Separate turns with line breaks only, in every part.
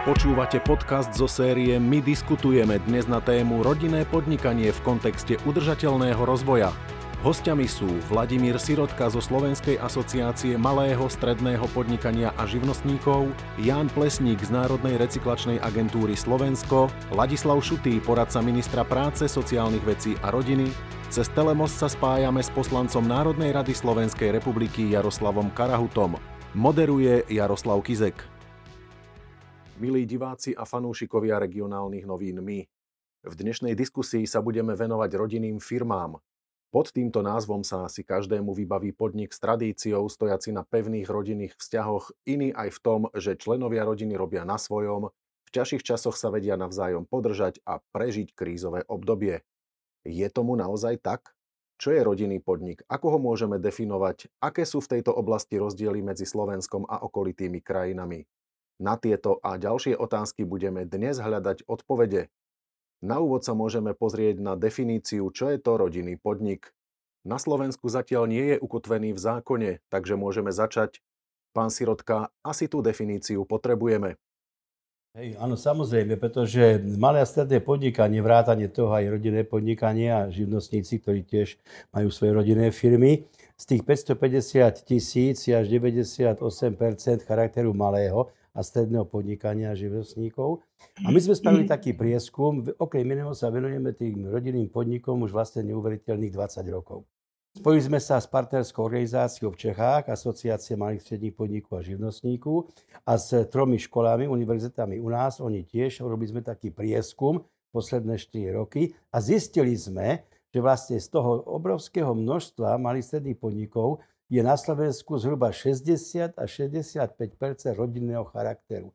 Počúvate podcast zo série My diskutujeme dnes na tému rodinné podnikanie v kontexte udržateľného rozvoja. Hostiami sú Vladimír Sirotka zo Slovenskej asociácie malého, stredného podnikania a živnostníkov, Ján Plesník z Národnej recyklačnej agentúry Slovensko, Ladislav Šutý, poradca ministra práce, sociálnych vecí a rodiny, cez Telemost sa spájame s poslancom Národnej rady Slovenskej republiky Jaroslavom Karahutom. Moderuje Jaroslav Kizek. Milí diváci a fanúšikovia regionálnych novín My. V dnešnej diskusii sa budeme venovať rodinným firmám, pod týmto názvom sa asi každému vybaví podnik s tradíciou stojaci na pevných rodinných vzťahoch, iný aj v tom, že členovia rodiny robia na svojom, v ťažších časoch sa vedia navzájom podržať a prežiť krízové obdobie. Je tomu naozaj tak? Čo je rodinný podnik? Ako ho môžeme definovať? Aké sú v tejto oblasti rozdiely medzi Slovenskom a okolitými krajinami? Na tieto a ďalšie otázky budeme dnes hľadať odpovede. Na úvod sa môžeme pozrieť na definíciu, čo je to rodinný podnik. Na Slovensku zatiaľ nie je ukotvený v zákone, takže môžeme začať. Pán Sirotka, asi tú definíciu potrebujeme.
Hej, áno, samozrejme, pretože malé a stredné podnikanie, vrátanie toho aj rodinné podnikanie a živnostníci, ktorí tiež majú svoje rodinné firmy, z tých 550 tisíc až 98% charakteru malého a stredného podnikania živnostníkov. A my sme spravili taký prieskum, okrem iného sa venujeme tým rodinným podnikom už vlastne neuveriteľných 20 rokov. Spojili sme sa s partnerskou organizáciou v Čechách, Asociácie malých stredných podnikov a živnostníkov a s tromi školami, univerzitami u nás. Oni tiež robili sme taký prieskum posledné 4 roky a zistili sme, že vlastne z toho obrovského množstva malých stredných podnikov je na Slovensku zhruba 60 až 65% rodinného charakteru.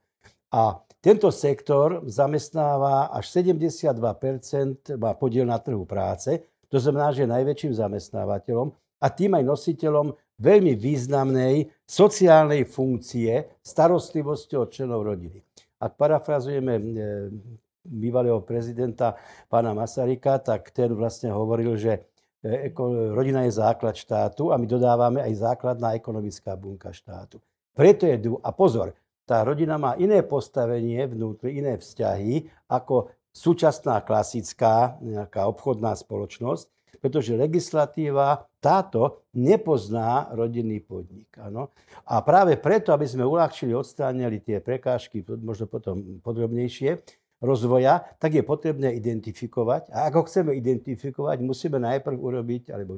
A tento sektor zamestnáva až 72% má podiel na trhu práce, to znamená, že je najväčším zamestnávateľom a tým aj nositeľom veľmi významnej sociálnej funkcie starostlivosti od členov rodiny. Ak parafrazujeme e, bývalého prezidenta pána Masarika, tak ten vlastne hovoril, že rodina je základ štátu a my dodávame aj základná ekonomická bunka štátu. Preto je, a pozor, tá rodina má iné postavenie vnútri, iné vzťahy ako súčasná klasická nejaká obchodná spoločnosť, pretože legislatíva táto nepozná rodinný podnik. Ano? A práve preto, aby sme uľahčili, odstránili tie prekážky, možno potom podrobnejšie, rozvoja, tak je potrebné identifikovať. A ak ho chceme identifikovať, musíme najprv urobiť alebo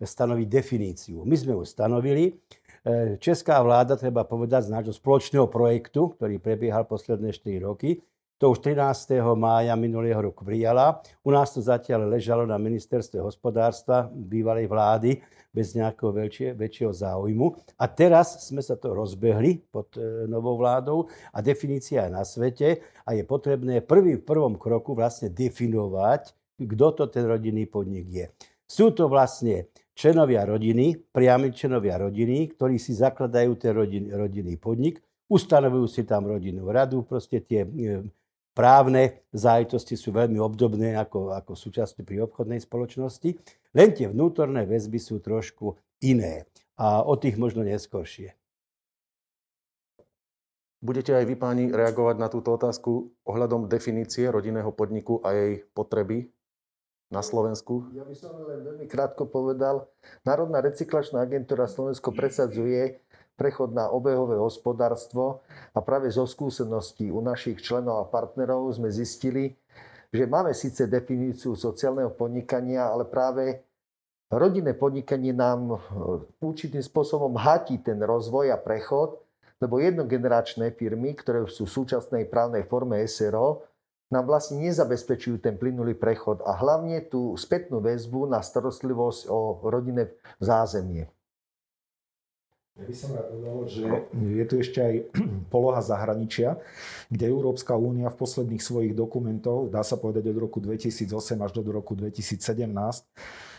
stanoviť definíciu. My sme ju stanovili. E, česká vláda, treba povedať, z nášho spoločného projektu, ktorý prebiehal posledné 4 roky, to už 13. mája minulého roku prijala. U nás to zatiaľ ležalo na ministerstve hospodárstva bývalej vlády bez nejakého väčšie, väčšieho záujmu. A teraz sme sa to rozbehli pod e, novou vládou a definícia je na svete a je potrebné prvý, v prvom kroku vlastne definovať, kto to ten rodinný podnik je. Sú to vlastne členovia rodiny, priami členovia rodiny, ktorí si zakladajú ten rodin, rodinný podnik, ustanovujú si tam rodinnú radu, proste tie e, právne záležitosti sú veľmi obdobné ako, ako súčasne pri obchodnej spoločnosti, len tie vnútorné väzby sú trošku iné. A o tých možno neskôršie.
Budete aj vy, páni, reagovať na túto otázku ohľadom definície rodinného podniku a jej potreby na Slovensku?
Ja by som len veľmi krátko povedal. Národná recyklačná agentúra Slovensko presadzuje prechod na obehové hospodárstvo a práve zo skúseností u našich členov a partnerov sme zistili, že máme síce definíciu sociálneho podnikania, ale práve rodinné podnikanie nám e, určitým spôsobom hatí ten rozvoj a prechod, lebo jednogeneračné firmy, ktoré sú v súčasnej právnej forme SRO, nám vlastne nezabezpečujú ten plynulý prechod a hlavne tú spätnú väzbu na starostlivosť o rodinné zázemie.
Ja by som rád dodal, že je tu ešte aj poloha zahraničia, kde Európska únia v posledných svojich dokumentov, dá sa povedať od roku 2008 až do roku 2017,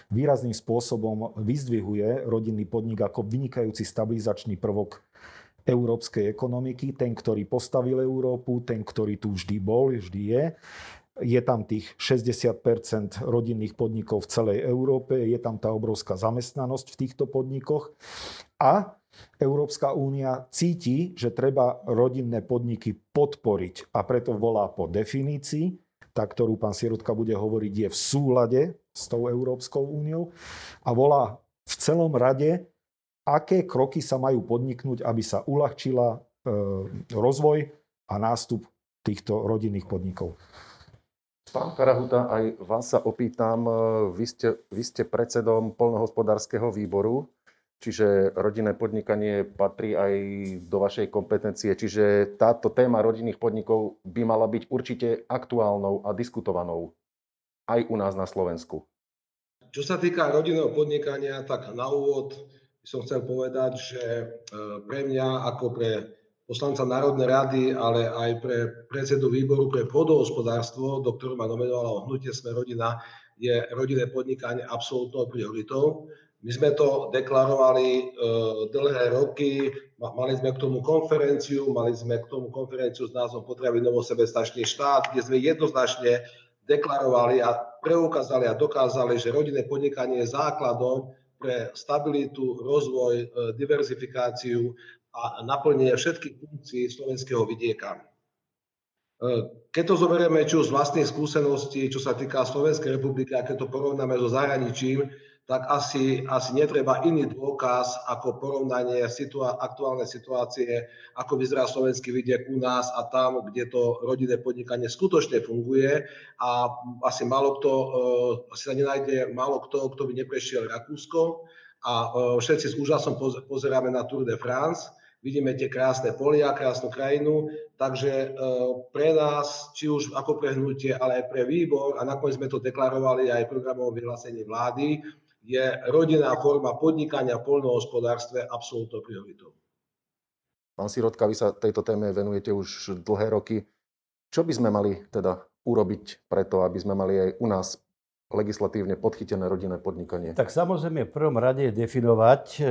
výrazným spôsobom vyzdvihuje rodinný podnik ako vynikajúci stabilizačný prvok európskej ekonomiky, ten, ktorý postavil Európu, ten, ktorý tu vždy bol, vždy je. Je tam tých 60% rodinných podnikov v celej Európe, je tam tá obrovská zamestnanosť v týchto podnikoch a Európska únia cíti, že treba rodinné podniky podporiť a preto volá po definícii, tá, ktorú pán Sirotka bude hovoriť, je v súlade s tou Európskou úniou a volá v celom rade, aké kroky sa majú podniknúť, aby sa uľahčila e, rozvoj a nástup týchto rodinných podnikov.
Pán Karahuta, aj vás sa opýtam, e, vy ste, vy ste predsedom polnohospodárskeho výboru, čiže rodinné podnikanie patrí aj do vašej kompetencie, čiže táto téma rodinných podnikov by mala byť určite aktuálnou a diskutovanou aj u nás na Slovensku.
Čo sa týka rodinného podnikania, tak na úvod som chcel povedať, že e, pre mňa ako pre poslanca Národnej rady, ale aj pre predsedu výboru pre pôdohospodárstvo, do ktorého ma nominovalo hnutie Sme rodina, je rodinné podnikanie absolútnou prioritou. My sme to deklarovali e, dlhé roky, mali sme k tomu konferenciu, mali sme k tomu konferenciu s názvom Potravinovo sebestačný štát, kde sme jednoznačne deklarovali a preukázali a dokázali, že rodinné podnikanie je základom pre stabilitu, rozvoj, e, diverzifikáciu a naplnenie všetkých funkcií slovenského vidieka. E, keď to zoberieme či už z vlastnej skúsenosti, čo sa týka Slovenskej republiky, a keď to porovnáme so zahraničím, tak asi, asi netreba iný dôkaz ako porovnanie situá- aktuálnej situácie, ako vyzerá slovenský vidiek u nás a tam, kde to rodinné podnikanie skutočne funguje. A asi málo kto, e, asi sa nenájde málo kto, kto by neprešiel Rakúsko. A e, všetci s úžasom pozeráme na Tour de France, vidíme tie krásne polia, krásnu krajinu, takže e, pre nás, či už ako pre hnutie, ale aj pre výbor, a nakoniec sme to deklarovali aj programovom vyhlásení vlády, je rodinná forma podnikania v poľnohospodárstve absolútnou prioritou.
Pán Sirotka, vy sa tejto téme venujete už dlhé roky. Čo by sme mali teda urobiť preto, aby sme mali aj u nás legislatívne podchytené rodinné podnikanie?
Tak samozrejme v prvom rade je definovať e,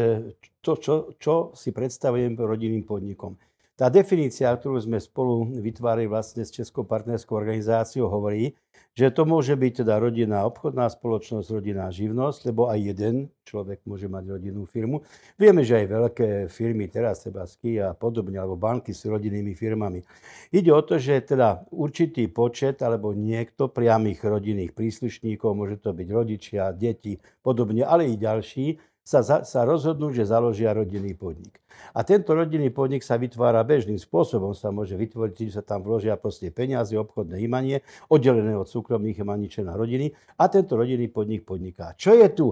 to, čo, čo si predstavujem rodinným podnikom. Tá definícia, ktorú sme spolu vytvárali vlastne s Českou partnerskou organizáciou, hovorí, že to môže byť teda rodinná obchodná spoločnosť, rodinná živnosť, lebo aj jeden človek môže mať rodinnú firmu. Vieme, že aj veľké firmy, teraz Sebasky a podobne, alebo banky sú rodinnými firmami. Ide o to, že teda určitý počet alebo niekto priamých rodinných príslušníkov, môže to byť rodičia, deti, podobne, ale i ďalší, sa, za, sa rozhodnú, že založia rodinný podnik. A tento rodinný podnik sa vytvára bežným spôsobom, sa môže vytvoriť, že sa tam vložia proste peniaze, obchodné imanie, oddelené od súkromných imaní na rodiny a tento rodinný podnik podniká. Čo je tu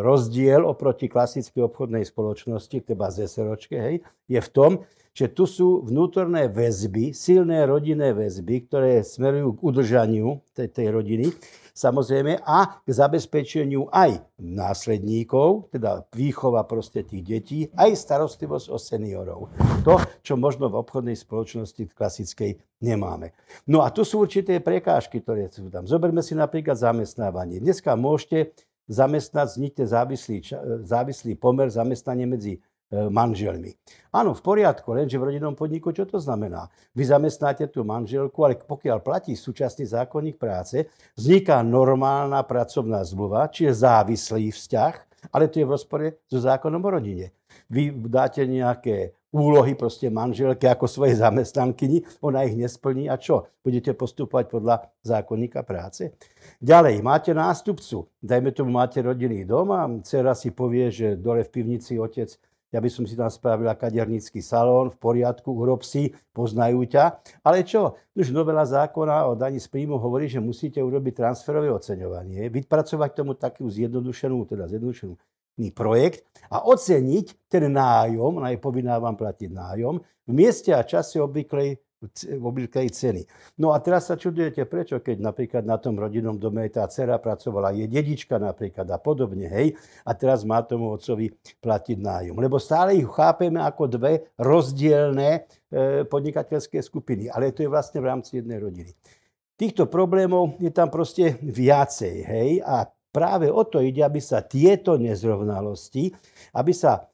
rozdiel oproti klasickej obchodnej spoločnosti, teda ZSRočke, hej, je v tom, že tu sú vnútorné väzby, silné rodinné väzby, ktoré smerujú k udržaniu tej, tej rodiny samozrejme, a k zabezpečeniu aj následníkov, teda výchova proste tých detí, aj starostlivosť o seniorov. To, čo možno v obchodnej spoločnosti klasickej nemáme. No a tu sú určité prekážky, ktoré sú tam. Zoberme si napríklad zamestnávanie. Dneska môžete zamestnať, vznikne závislý, závislý pomer zamestnanie medzi E, manželmi. Áno, v poriadku, lenže v rodinnom podniku čo to znamená? Vy zamestnáte tú manželku, ale pokiaľ platí súčasný zákonník práce, vzniká normálna pracovná zmluva, čiže závislý vzťah, ale to je v rozpore so zákonom o rodine. Vy dáte nejaké úlohy proste manželke ako svojej zamestnankyni, ona ich nesplní a čo? Budete postupovať podľa zákonníka práce? Ďalej, máte nástupcu, dajme tomu, máte rodinný dom a dcera si povie, že dole v pivnici otec ja by som si tam spravila kadernícky salón, v poriadku, urob si, poznajú ťa. Ale čo? Už novela zákona o daní z príjmu hovorí, že musíte urobiť transferové oceňovanie, vypracovať tomu takú zjednodušenú, teda zjednodušenú projekt a oceniť ten nájom, ona je vám platiť nájom, v mieste a čase obvyklej obvyklej ceny. No a teraz sa čudujete, prečo, keď napríklad na tom rodinnom dome tá dcera pracovala, je dedička napríklad a podobne, hej, a teraz má tomu otcovi platiť nájom. Lebo stále ich chápeme ako dve rozdielne e, podnikateľské skupiny, ale to je vlastne v rámci jednej rodiny. Týchto problémov je tam proste viacej, hej, a práve o to ide, aby sa tieto nezrovnalosti, aby sa,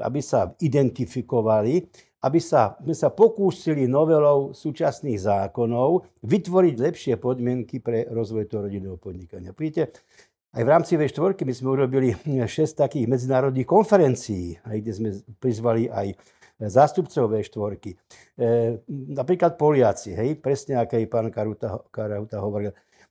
aby sa identifikovali aby sa, sme sa pokúsili novelou súčasných zákonov vytvoriť lepšie podmienky pre rozvoj toho rodinného podnikania. Viete, Aj v rámci V4 my sme urobili 6 takých medzinárodných konferencií, kde sme prizvali aj zástupcov V4. E, napríklad Poliaci, hej, presne ako aj pán Karuta, Karuta hovoril.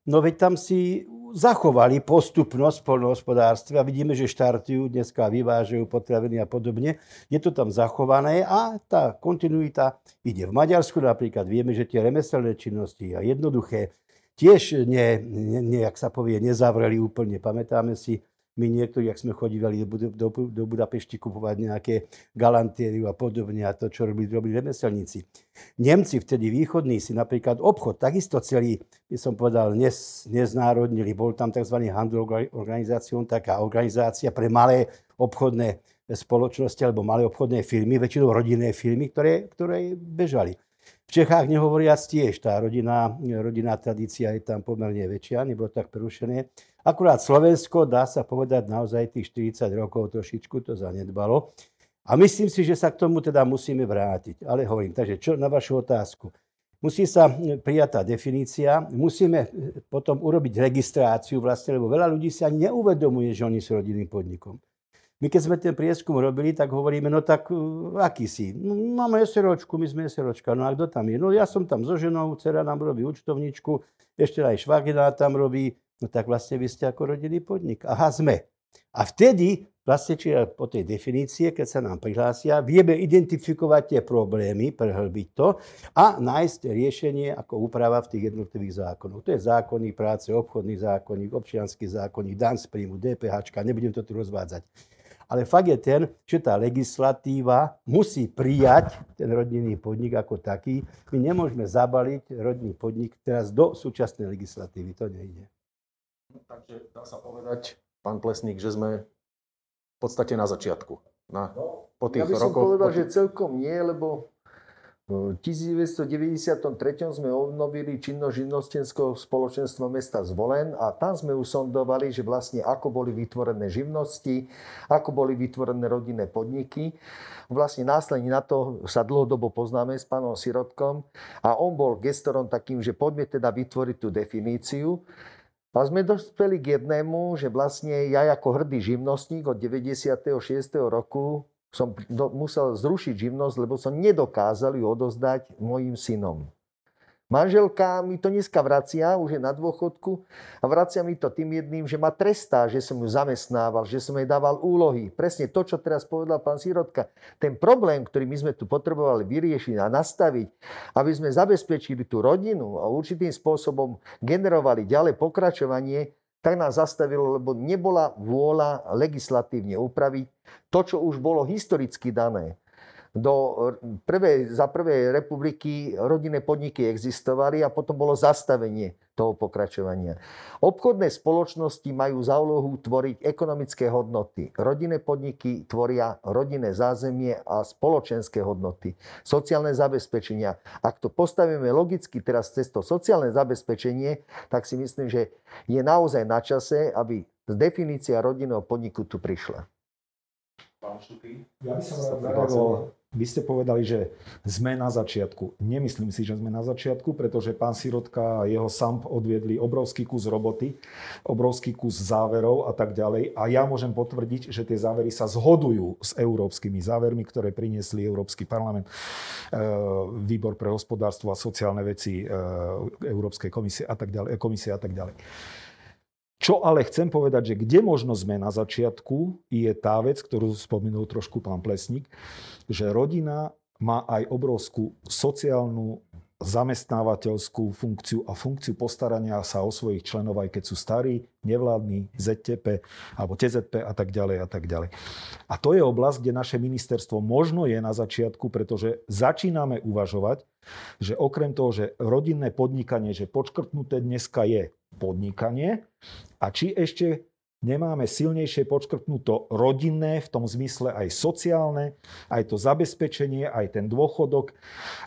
No veď tam si zachovali postupnosť v polnohospodárstve a vidíme, že štartujú dneska, vyvážajú potraviny a podobne. Je to tam zachované a tá kontinuita ide. V Maďarsku napríklad vieme, že tie remeselné činnosti a jednoduché tiež ne, ne, ne, jak sa povie, nezavreli úplne. Pamätáme si my niektorí, ak sme chodívali do, do, do Budapešti kupovať nejaké galantériu a podobne a to, čo robili, robili remeselníci. Nemci, vtedy východní, si napríklad obchod takisto celý, by som povedal, nez, neznárodnili. Bol tam tzv. handel organizáciou, taká organizácia pre malé obchodné spoločnosti alebo malé obchodné firmy, väčšinou rodinné firmy, ktoré, ktoré bežali. V Čechách nehovoriac tiež, tá rodinná, rodinná tradícia je tam pomerne väčšia, nebolo tak prerušené. Akurát Slovensko, dá sa povedať, naozaj tých 40 rokov trošičku to zanedbalo. A myslím si, že sa k tomu teda musíme vrátiť. Ale hovorím, takže čo na vašu otázku? Musí sa prijať tá definícia, musíme potom urobiť registráciu vlastne, lebo veľa ľudí si ani neuvedomuje, že oni sú rodinným podnikom. My keď sme ten prieskum robili, tak hovoríme, no tak aký si? No, máme SROčku, my sme SROčka, no a kto tam je? No ja som tam so ženou, dcera nám robí účtovničku, ešte aj švagina tam robí, no tak vlastne vy ste ako rodinný podnik. Aha, sme. A vtedy, vlastne či po tej definície, keď sa nám prihlásia, vieme identifikovať tie problémy, prehlbiť to a nájsť riešenie ako úprava v tých jednotlivých zákonoch. To je zákonník práce, obchodný zákonník, občianský zákonník, dan z príjmu, DPH, nebudem to tu rozvádzať. Ale fakt je ten, že tá legislatíva musí prijať ten rodinný podnik ako taký. My nemôžeme zabaliť rodinný podnik teraz do súčasnej legislatívy. To nejde.
Takže dá sa povedať, pán Plesník, že sme v podstate na začiatku. Na,
no, po tých ja by som rokoch, povedal, po že celkom nie, lebo v 1993 sme obnovili činnosť živnostenského spoločenstva mesta Zvolen a tam sme usondovali, že vlastne ako boli vytvorené živnosti, ako boli vytvorené rodinné podniky. Vlastne následne na to sa dlhodobo poznáme s pánom Sirotkom a on bol gestorom takým, že poďme teda vytvoriť tú definíciu. A sme dospeli k jednému, že vlastne ja ako hrdý živnostník od 96. roku som musel zrušiť živnosť, lebo som nedokázal ju odozdať mojim synom. Manželka mi to dneska vracia, už je na dôchodku, a vracia mi to tým jedným, že ma trestá, že som ju zamestnával, že som jej dával úlohy. Presne to, čo teraz povedal pán Sirotka. Ten problém, ktorý my sme tu potrebovali vyriešiť a nastaviť, aby sme zabezpečili tú rodinu a určitým spôsobom generovali ďalej pokračovanie, tak nás zastavilo, lebo nebola vôľa legislatívne upraviť to, čo už bolo historicky dané do prvej, za prvej republiky rodinné podniky existovali a potom bolo zastavenie toho pokračovania. Obchodné spoločnosti majú za úlohu tvoriť ekonomické hodnoty. Rodinné podniky tvoria rodinné zázemie a spoločenské hodnoty. Sociálne zabezpečenia. Ak to postavíme logicky teraz cez to sociálne zabezpečenie, tak si myslím, že je naozaj na čase, aby definícia rodinného podniku tu prišla.
Ja by som rád vy ste povedali, že sme na začiatku. Nemyslím si, že sme na začiatku, pretože pán Sirotka a jeho SAMP odviedli obrovský kus roboty, obrovský kus záverov a tak ďalej. A ja môžem potvrdiť, že tie závery sa zhodujú s európskymi závermi, ktoré priniesli Európsky parlament, e, Výbor pre hospodárstvo a sociálne veci e, Európskej komisie a tak ďalej. Komisie a tak ďalej. Čo ale chcem povedať, že kde možno sme na začiatku, je tá vec, ktorú spomenul trošku pán Plesník, že rodina má aj obrovskú sociálnu zamestnávateľskú funkciu a funkciu postarania sa o svojich členov, aj keď sú starí, nevládni, ZTP alebo TZP a tak ďalej a tak ďalej. A to je oblasť, kde naše ministerstvo možno je na začiatku, pretože začíname uvažovať, že okrem toho, že rodinné podnikanie, že počkrtnuté dneska je podnikanie a či ešte nemáme silnejšie počkrtnuto rodinné, v tom zmysle aj sociálne, aj to zabezpečenie, aj ten dôchodok,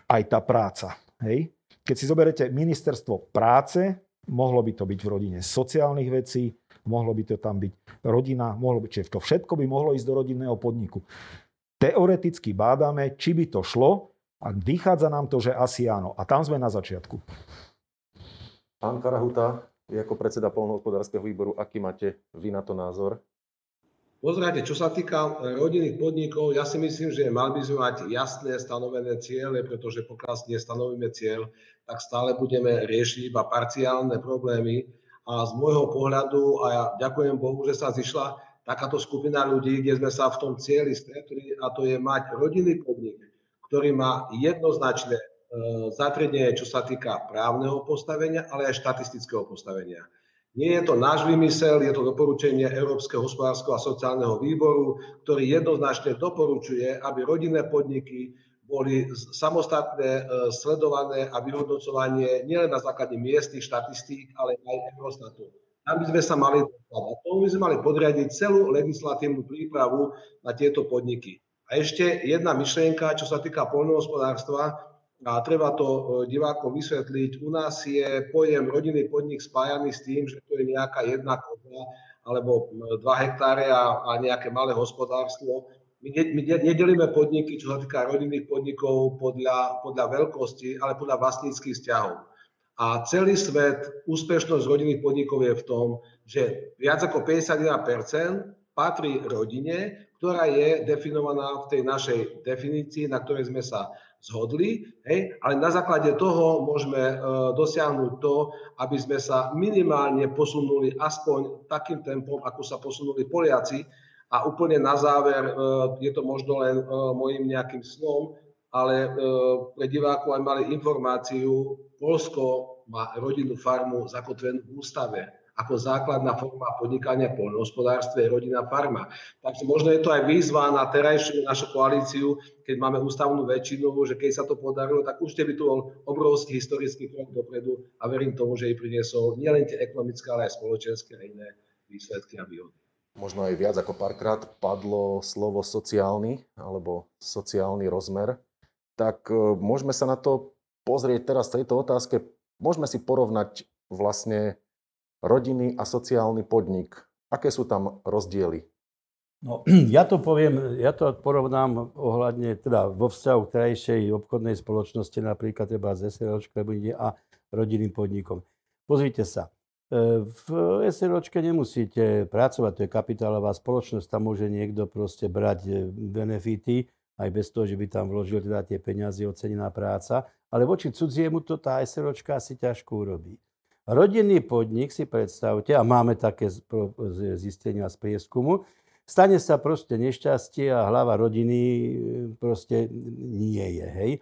aj tá práca. Hej? Keď si zoberete ministerstvo práce, mohlo by to byť v rodine sociálnych vecí, mohlo by to tam byť rodina, mohlo by, čiže to všetko by mohlo ísť do rodinného podniku. Teoreticky bádame, či by to šlo a vychádza nám to, že asi áno. A tam sme na začiatku.
Pán Karahuta, ako predseda polnohospodárskeho výboru, aký máte vy na to názor?
Pozrite, čo sa týka e, rodinných podnikov, ja si myslím, že mali by sme mať jasné stanovené ciele, pretože pokiaľ nestanovíme cieľ, tak stále budeme riešiť iba parciálne problémy. A z môjho pohľadu, a ja ďakujem Bohu, že sa zišla takáto skupina ľudí, kde sme sa v tom cieli stretli, a to je mať rodinný podnik, ktorý má jednoznačné e, zatriedenie, čo sa týka právneho postavenia, ale aj štatistického postavenia. Nie je to náš vymysel, je to doporučenie Európskeho hospodárskeho a sociálneho výboru, ktorý jednoznačne doporučuje, aby rodinné podniky boli samostatne e, sledované a vyhodnocovanie nielen na základe miestnych štatistík, ale aj Eurostatu. Tam by sme sa mali a tomu by sme mali podriadiť celú legislatívnu prípravu na tieto podniky. A ešte jedna myšlienka, čo sa týka poľnohospodárstva, a treba to e, divákom vysvetliť. U nás je pojem rodinný podnik spájaný s tým, že to je nejaká jedna koza alebo dva hektáre a, a nejaké malé hospodárstvo. My, ne, my nedelíme podniky, čo sa týka rodinných podnikov podľa, podľa veľkosti, ale podľa vlastníckých vzťahov. A celý svet, úspešnosť rodinných podnikov je v tom, že viac ako 51% patrí rodine, ktorá je definovaná v tej našej definícii, na ktorej sme sa zhodli, hej, ale na základe toho môžeme e, dosiahnuť to, aby sme sa minimálne posunuli aspoň takým tempom, ako sa posunuli Poliaci. A úplne na záver, e, je to možno len e, môjim nejakým snom, ale pre divákov aj mali informáciu, Polsko má rodinnú farmu zakotvenú v ústave ako základná forma podnikania v poľnohospodárstve je rodinná farma. Takže možno je to aj výzva na terajšiu našu koalíciu, keď máme ústavnú väčšinu, že keď sa to podarilo, tak určite by tu bol obrovský historický krok dopredu a verím tomu, že jej priniesol nielen tie ekonomické, ale aj spoločenské a iné výsledky a výhody.
Možno aj viac ako párkrát padlo slovo sociálny alebo sociálny rozmer. Tak e, môžeme sa na to pozrieť teraz v tejto otázke. Môžeme si porovnať vlastne rodiny a sociálny podnik. Aké sú tam rozdiely?
No, ja to poviem, ja to porovnám ohľadne, teda vo vzťahu k krajšej obchodnej spoločnosti, napríklad treba z SROčka a rodinným podnikom. Pozrite sa, e, v SROčke nemusíte pracovať, to je kapitálová spoločnosť, tam môže niekto proste brať e, benefity, aj bez toho, že by tam vložil teda tie peniaze, ocenená práca, ale voči cudziemu to tá SROčka asi ťažko urobí. Rodinný podnik si predstavte, a máme také zistenia z prieskumu, stane sa proste nešťastie a hlava rodiny e, proste nie je. Hej.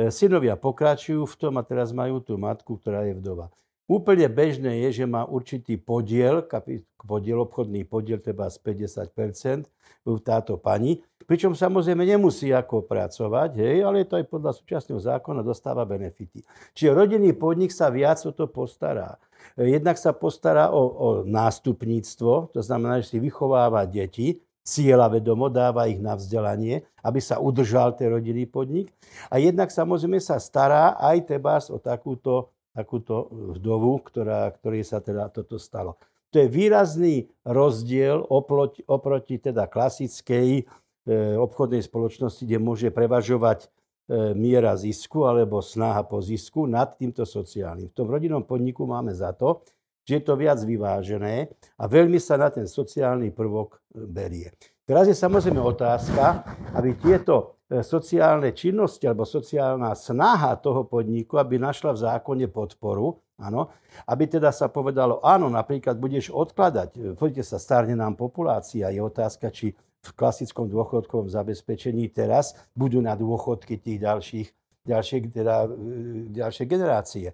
E, synovia pokračujú v tom a teraz majú tú matku, ktorá je vdova. Úplne bežné je, že má určitý podiel, podiel obchodný podiel, treba z 50 táto pani. Pričom samozrejme nemusí ako pracovať, hej, ale to aj podľa súčasného zákona dostáva benefity. Čiže rodinný podnik sa viac o to postará. Jednak sa postará o, o nástupníctvo, to znamená, že si vychováva deti, cieľa vedomo, dáva ich na vzdelanie, aby sa udržal ten rodinný podnik. A jednak samozrejme sa stará aj tebás o takúto takúto vdovu, ktorá, ktorej sa teda toto stalo. To je výrazný rozdiel oproti, oproti teda klasickej e, obchodnej spoločnosti, kde môže prevažovať e, miera zisku alebo snaha po zisku nad týmto sociálnym. V tom rodinnom podniku máme za to, že je to viac vyvážené a veľmi sa na ten sociálny prvok berie. Teraz je samozrejme otázka, aby tieto sociálne činnosti alebo sociálna snaha toho podniku, aby našla v zákone podporu, áno, aby teda sa povedalo, áno, napríklad budeš odkladať, poďte sa, starne nám populácia, je otázka, či v klasickom dôchodkovom zabezpečení teraz budú na dôchodky tých ďalších ďalšie, teda, e, ďalšie generácie.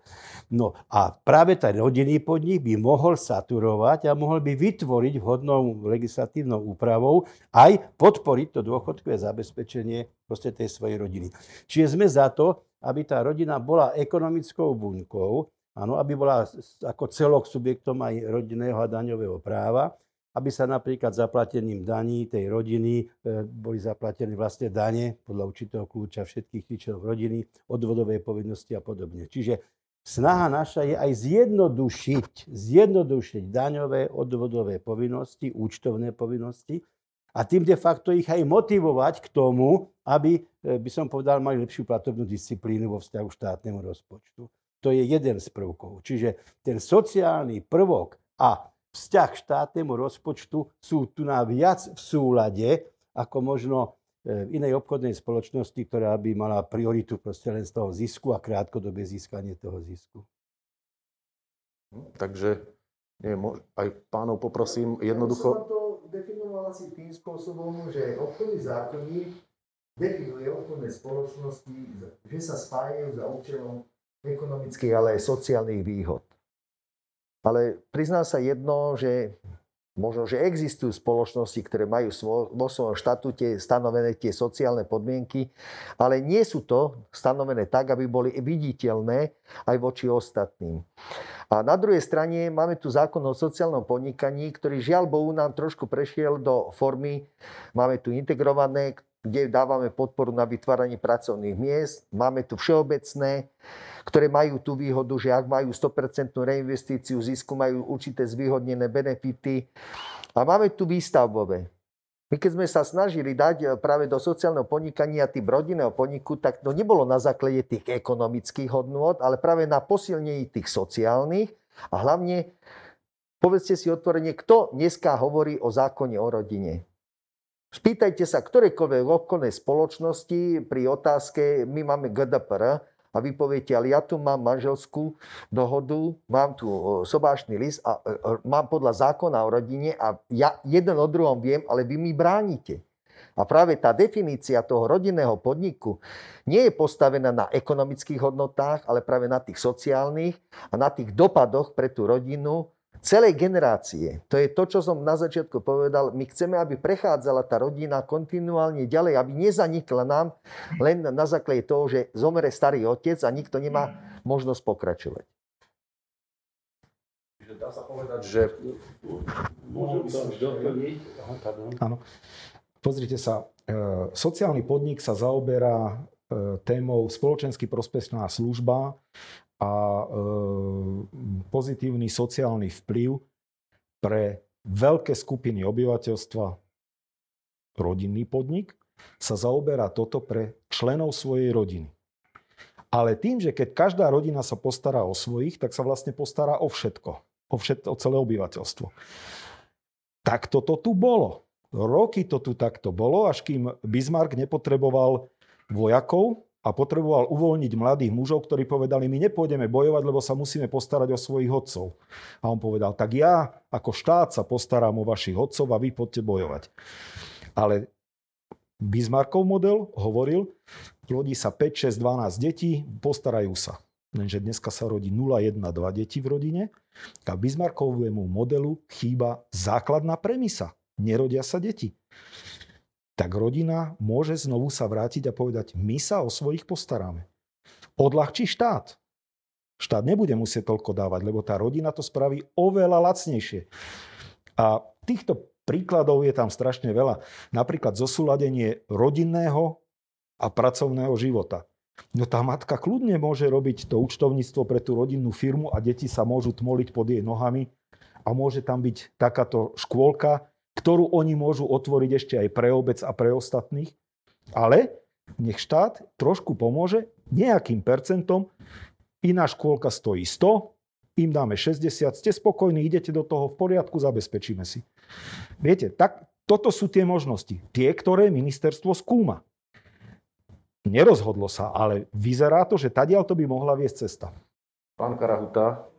No a práve ten rodinný podnik by mohol saturovať a mohol by vytvoriť vhodnou legislatívnou úpravou aj podporiť to dôchodkové zabezpečenie proste tej svojej rodiny. Čiže sme za to, aby tá rodina bola ekonomickou buňkou, áno, aby bola ako celok subjektom aj rodinného a daňového práva, aby sa napríklad zaplatením daní tej rodiny e, boli zaplatené vlastne dane podľa určitého kľúča všetkých členov rodiny, odvodové povinnosti a podobne. Čiže snaha naša je aj zjednodušiť, zjednodušiť daňové, odvodové povinnosti, účtovné povinnosti a tým de facto ich aj motivovať k tomu, aby, e, by som povedal, mali lepšiu platobnú disciplínu vo vzťahu štátnemu rozpočtu. To je jeden z prvkov. Čiže ten sociálny prvok a vzťah k štátnemu rozpočtu sú tu na viac v súlade, ako možno e, v inej obchodnej spoločnosti, ktorá by mala prioritu proste len z toho zisku a krátkodobé získanie toho zisku.
Takže nie, aj pánov poprosím jednoducho... Ja
som to definoval asi tým spôsobom, že obchodný zákonník definuje obchodné spoločnosti, že sa spájajú za účelom ekonomických, ale aj sociálnych výhod. Ale priznám sa jedno, že možno, že existujú spoločnosti, ktoré majú vo svojom štatúte stanovené tie sociálne podmienky, ale nie sú to stanovené tak, aby boli viditeľné aj voči ostatným. A na druhej strane máme tu zákon o sociálnom podnikaní, ktorý žiaľ Bohu nám trošku prešiel do formy, máme tu integrované, kde dávame podporu na vytváranie pracovných miest, máme tu všeobecné, ktoré majú tú výhodu, že ak majú 100% reinvestíciu zisku, majú určité zvýhodnené benefity. A máme tu výstavbové. My keď sme sa snažili dať eh, práve do sociálneho podnikania tým rodinného podniku, tak to nebolo na základe tých ekonomických hodnôt, ale práve na posilnení tých sociálnych a hlavne povedzte si otvorene, kto dneska hovorí o zákone o rodine. Spýtajte sa ktorékoľvek obchodnej spoločnosti pri otázke, my máme GDPR, a vy poviete, ale ja tu mám manželskú dohodu, mám tu sobášny list a e, e, mám podľa zákona o rodine a ja jeden o druhom viem, ale vy mi bránite. A práve tá definícia toho rodinného podniku nie je postavená na ekonomických hodnotách, ale práve na tých sociálnych a na tých dopadoch pre tú rodinu, celej generácie. To je to, čo som na začiatku povedal. My chceme, aby prechádzala tá rodina kontinuálne ďalej, aby nezanikla nám len na základe toho, že zomere starý otec a nikto nemá možnosť pokračovať.
Dá sa povedať, že...
Môžem doplniť?
Áno. Pozrite sa, e, sociálny podnik sa zaoberá e, témou spoločensky prospešná služba a e, pozitívny sociálny vplyv pre veľké skupiny obyvateľstva, rodinný podnik, sa zaoberá toto pre členov svojej rodiny. Ale tým, že keď každá rodina sa postará o svojich, tak sa vlastne postará o všetko. O, všetko, o celé obyvateľstvo. Tak toto tu bolo. Roky to tu takto bolo, až kým Bismarck nepotreboval vojakov, a potreboval uvoľniť mladých mužov, ktorí povedali, my nepôjdeme bojovať, lebo sa musíme postarať o svojich otcov. A on povedal, tak ja ako štát sa postarám o vašich otcov a vy poďte bojovať. Ale Bismarckov model hovoril, rodí sa 5, 6, 12 detí, postarajú sa. Lenže dneska sa rodí 0, 1, 2 deti v rodine. A Bismarckovému modelu chýba základná premisa. Nerodia sa deti tak rodina môže znovu sa vrátiť a povedať, my sa o svojich postaráme. Odľahčí štát. Štát nebude musieť toľko dávať, lebo tá rodina to spraví oveľa lacnejšie. A týchto príkladov je tam strašne veľa. Napríklad zosúladenie rodinného a pracovného života. No tá matka kľudne môže robiť to účtovníctvo pre tú rodinnú firmu a deti sa môžu tmoliť pod jej nohami a môže tam byť takáto škôlka, ktorú oni môžu otvoriť ešte aj pre obec a pre ostatných. Ale nech štát trošku pomôže nejakým percentom. Iná škôlka stojí 100, im dáme 60, ste spokojní, idete do toho v poriadku, zabezpečíme si. Viete, tak toto sú tie možnosti. Tie, ktoré ministerstvo skúma. Nerozhodlo sa, ale vyzerá to, že tadiaľ to by mohla viesť cesta.
Pán Karahuta,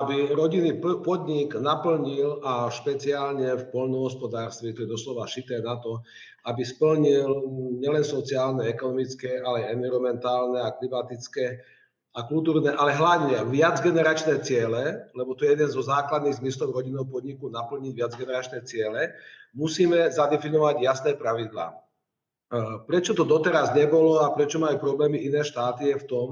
aby rodinný podnik naplnil a špeciálne v poľnohospodárstve, to je doslova šité na to, aby splnil nielen sociálne, ekonomické, ale aj environmentálne a klimatické a kultúrne, ale hlavne viacgeneračné ciele, lebo to je jeden zo základných zmyslov rodinného podniku naplniť viacgeneračné ciele, musíme zadefinovať jasné pravidlá. Prečo to doteraz nebolo a prečo majú problémy iné štáty je v tom,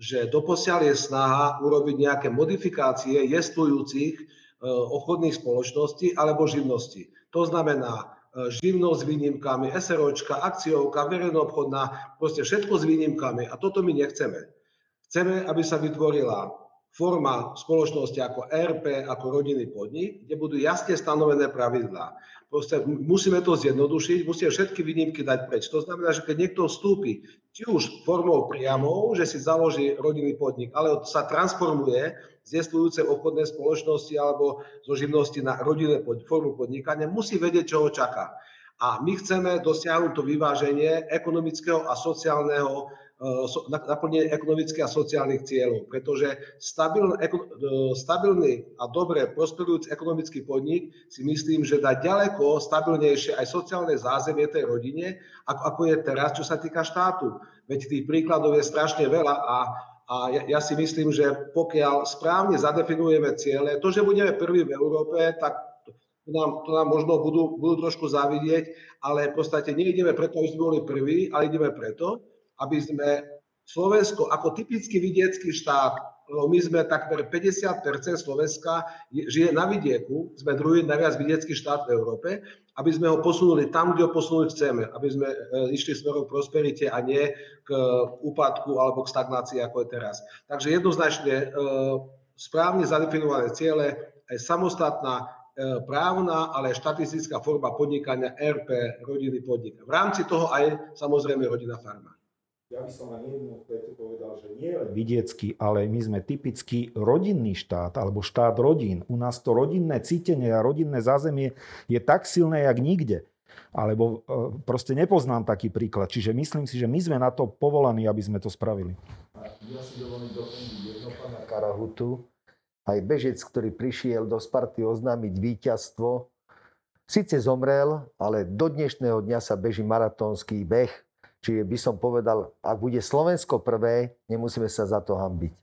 že doposiaľ je snaha urobiť nejaké modifikácie jestvujúcich e, obchodných spoločností alebo živností. To znamená e, živnosť s výnimkami, SROčka, akciovka, verejnoobchodná, proste všetko s výnimkami a toto my nechceme. Chceme, aby sa vytvorila forma spoločnosti ako RP, ako rodinný podnik, kde budú jasne stanovené pravidlá. Proste musíme to zjednodušiť, musíme všetky výnimky dať preč. To znamená, že keď niekto vstúpi, či už formou priamou, že si založí rodinný podnik, ale sa transformuje z jestvujúcej obchodnej spoločnosti alebo zo živnosti na rodinné pod, formu podnikania, musí vedieť, čo ho čaká. A my chceme dosiahnuť to vyváženie ekonomického a sociálneho Eh, naplnenie ekonomických a sociálnych cieľov, pretože eh, stabilný a dobre prosperujúci ekonomický podnik si myslím, že dá ďaleko stabilnejšie aj sociálne zázemie tej rodine, ako, je teraz, čo sa týka štátu. Veď tých príkladov je strašne veľa a a ja, ja si myslím, že pokiaľ správne zadefinujeme ciele, to, že budeme prví v Európe, tak to nám, to nám možno budú, budú trošku závidieť, ale v podstate neideme preto, aby sme boli prví, ale ideme preto, aby sme Slovensko ako typický vidiecký štát, my sme takmer 50% Slovenska žije na vidieku, sme druhý najviac vidiecký štát v Európe, aby sme ho posunuli tam, kde ho posunúť chceme, aby sme e, išli smerom prosperite a nie k úpadku alebo k stagnácii, ako je teraz. Takže jednoznačne e, správne zadefinované ciele, aj samostatná e, právna, ale štatistická forma podnikania RP, rodiny podnik. V rámci toho aj samozrejme rodina farma.
Ja by som len jednu vetu povedal, že nie len vidiecky, ale my sme typický rodinný štát, alebo štát rodín. U nás to rodinné cítenie a rodinné zázemie je tak silné, jak nikde. Alebo e, proste nepoznám taký príklad. Čiže myslím si, že my sme na to povolaní, aby sme to spravili.
Ja si dovolím doplniť jedno pána Karahutu. Aj bežec, ktorý prišiel do Sparty oznámiť víťazstvo, síce zomrel, ale do dnešného dňa sa beží maratónsky beh Čiže by som povedal, ak bude Slovensko prvé, nemusíme sa za to hambiť.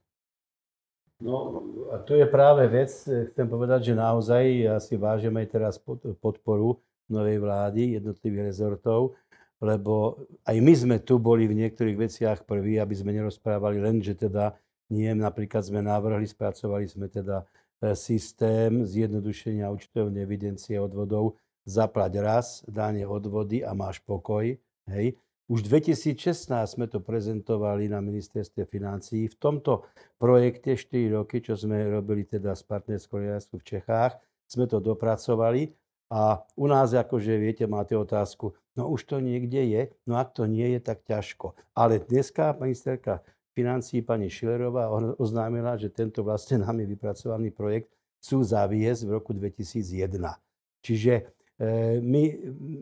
No a to je práve vec, chcem povedať, že naozaj ja si vážim aj teraz podporu novej vlády, jednotlivých rezortov, lebo aj my sme tu boli v niektorých veciach prví, aby sme nerozprávali len, že teda nie, napríklad sme navrhli, spracovali sme teda e, systém zjednodušenia účtovnej evidencie odvodov, zaplať raz dáne odvody a máš pokoj, hej. Už v 2016 sme to prezentovali na ministerstve financií. V tomto projekte 4 roky, čo sme robili teda s partnerskou v Čechách, sme to dopracovali a u nás, akože viete, máte otázku, no už to niekde je, no ak to nie je, tak ťažko. Ale dneska ministerka financí pani Šilerová oznámila, že tento vlastne nami vypracovaný projekt chcú zaviesť v roku 2001. Čiže e, my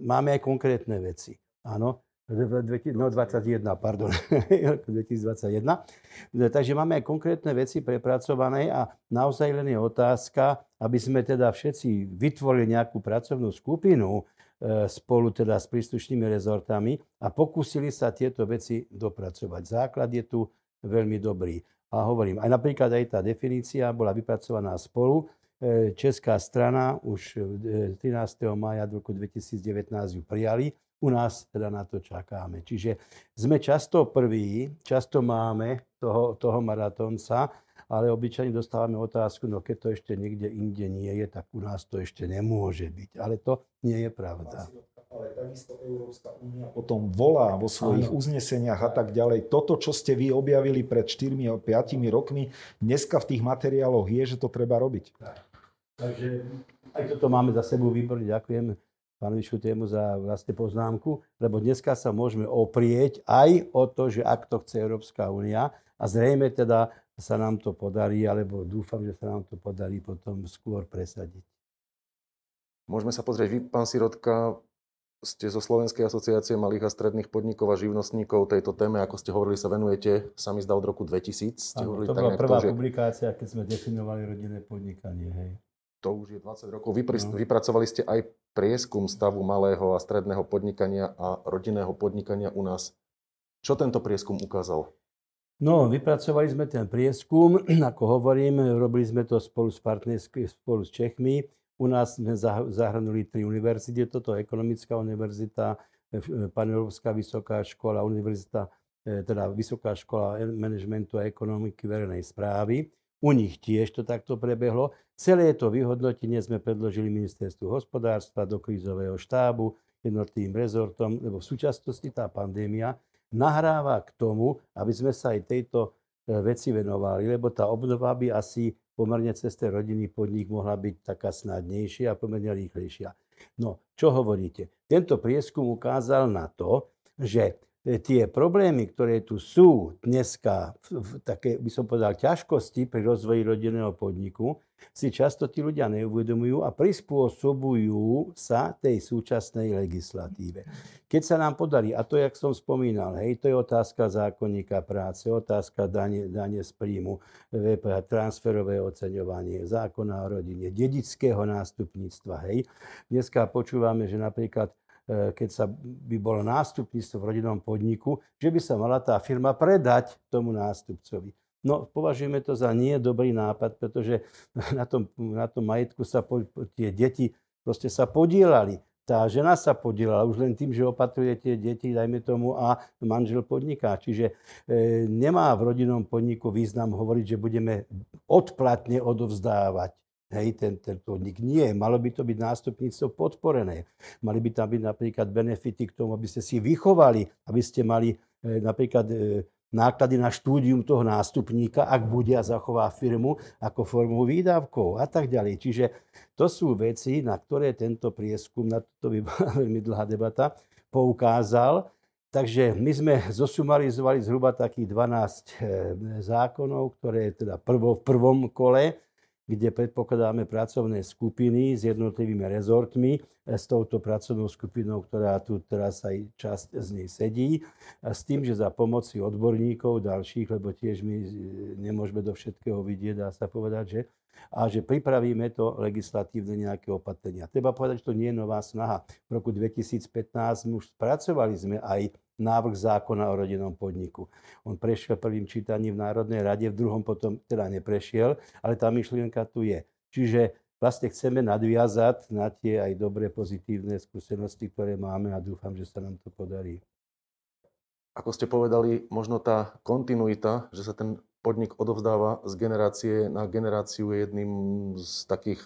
máme aj konkrétne veci. Áno, no 21, pardon, 2021. Takže máme aj konkrétne veci prepracované a naozaj len je otázka, aby sme teda všetci vytvorili nejakú pracovnú skupinu e, spolu teda s príslušnými rezortami a pokúsili sa tieto veci dopracovať. Základ je tu veľmi dobrý. A hovorím, aj napríklad aj tá definícia bola vypracovaná spolu. E, Česká strana už 13. E, maja roku 2019 ju prijali u nás teda na to čakáme. Čiže sme často prví, často máme toho, toho maratónca, ale obyčajne dostávame otázku, no keď to ešte niekde inde nie je, tak u nás to ešte nemôže byť. Ale to nie je pravda.
Ale takisto Európska únia potom volá vo svojich ano. uzneseniach a tak ďalej. Toto, čo ste vy objavili pred 4-5 rokmi, dneska v tých materiáloch je, že to treba robiť. Tak.
Takže aj toto máme za sebou výborne. Ďakujem pánovi Šutiemu za vlastne poznámku, lebo dneska sa môžeme oprieť aj o to, že ak to chce Európska únia a zrejme teda sa nám to podarí, alebo dúfam, že sa nám to podarí potom skôr presadiť.
Môžeme sa pozrieť, vy, pán Sirotka, ste zo Slovenskej asociácie malých a stredných podnikov a živnostníkov tejto téme, ako ste hovorili, sa venujete, sa mi zdá od roku 2000. Ste
ano, to bola prvá to, že... publikácia, keď sme definovali rodinné podnikanie. Hej
to už je 20 rokov. Vypr- no. Vypracovali ste aj prieskum stavu malého a stredného podnikania a rodinného podnikania u nás. Čo tento prieskum ukázal?
No, vypracovali sme ten prieskum, ako hovorím, robili sme to spolu s partnerskými, spolu s Čechmi. U nás sme zahrnuli tri univerzity, toto Ekonomická univerzita, e, Paneurópska vysoká škola, univerzita, e, teda Vysoká škola manažmentu a ekonomiky verejnej správy. U nich tiež to takto prebehlo. Celé to vyhodnotenie sme predložili ministerstvu hospodárstva do krízového štábu, jednotlivým rezortom, lebo v súčasnosti tá pandémia nahráva k tomu, aby sme sa aj tejto veci venovali, lebo tá obnova by asi pomerne cez ten rodinný podnik mohla byť taká snadnejšia a pomerne rýchlejšia. No, čo hovoríte? Tento prieskum ukázal na to, že E, tie problémy, ktoré tu sú dneska, v také, by som povedal, ťažkosti pri rozvoji rodinného podniku, si často tí ľudia neuvedomujú a prispôsobujú sa tej súčasnej legislatíve. Keď sa nám podarí, a to, jak som spomínal, hej, to je otázka zákonníka práce, otázka dane, dane z príjmu, VPH, transferové oceňovanie, zákona o rodine, dedického nástupníctva. Hej. Dneska počúvame, že napríklad keď sa by bolo nástupníctvo v rodinnom podniku, že by sa mala tá firma predať tomu nástupcovi. No, považujeme to za nie dobrý nápad, pretože na tom, na tom majetku sa po, tie deti proste sa podielali. Tá žena sa podielala už len tým, že opatruje tie deti, dajme tomu, a manžel podniká. Čiže e, nemá v rodinnom podniku význam hovoriť, že budeme odplatne odovzdávať Hej, ten, ten podnik. Nie, malo by to byť nástupníctvo podporené. Mali by tam byť napríklad benefity k tomu, aby ste si vychovali, aby ste mali e, napríklad e, náklady na štúdium toho nástupníka, ak bude a zachová firmu ako formu výdavkov a tak ďalej. Čiže to sú veci, na ktoré tento prieskum, na to by bola veľmi dlhá debata, poukázal. Takže my sme zosumarizovali zhruba takých 12 e, zákonov, ktoré teda prvo, v prvom kole kde predpokladáme pracovné skupiny s jednotlivými rezortmi, e, s touto pracovnou skupinou, ktorá tu teraz aj časť z nej sedí, a s tým, že za pomoci odborníkov ďalších, lebo tiež my e, nemôžeme do všetkého vidieť, dá sa povedať, že a že pripravíme to legislatívne nejaké opatrenia. Treba povedať, že to nie je nová snaha. V roku 2015 už spracovali sme aj návrh zákona o rodinnom podniku. On prešiel prvým čítaním v Národnej rade, v druhom potom teda neprešiel, ale tá myšlienka tu je. Čiže vlastne chceme nadviazať na tie aj dobré pozitívne skúsenosti, ktoré máme a dúfam, že sa nám to podarí.
Ako ste povedali, možno tá kontinuita, že sa ten podnik odovzdáva z generácie na generáciu je jedným z takých,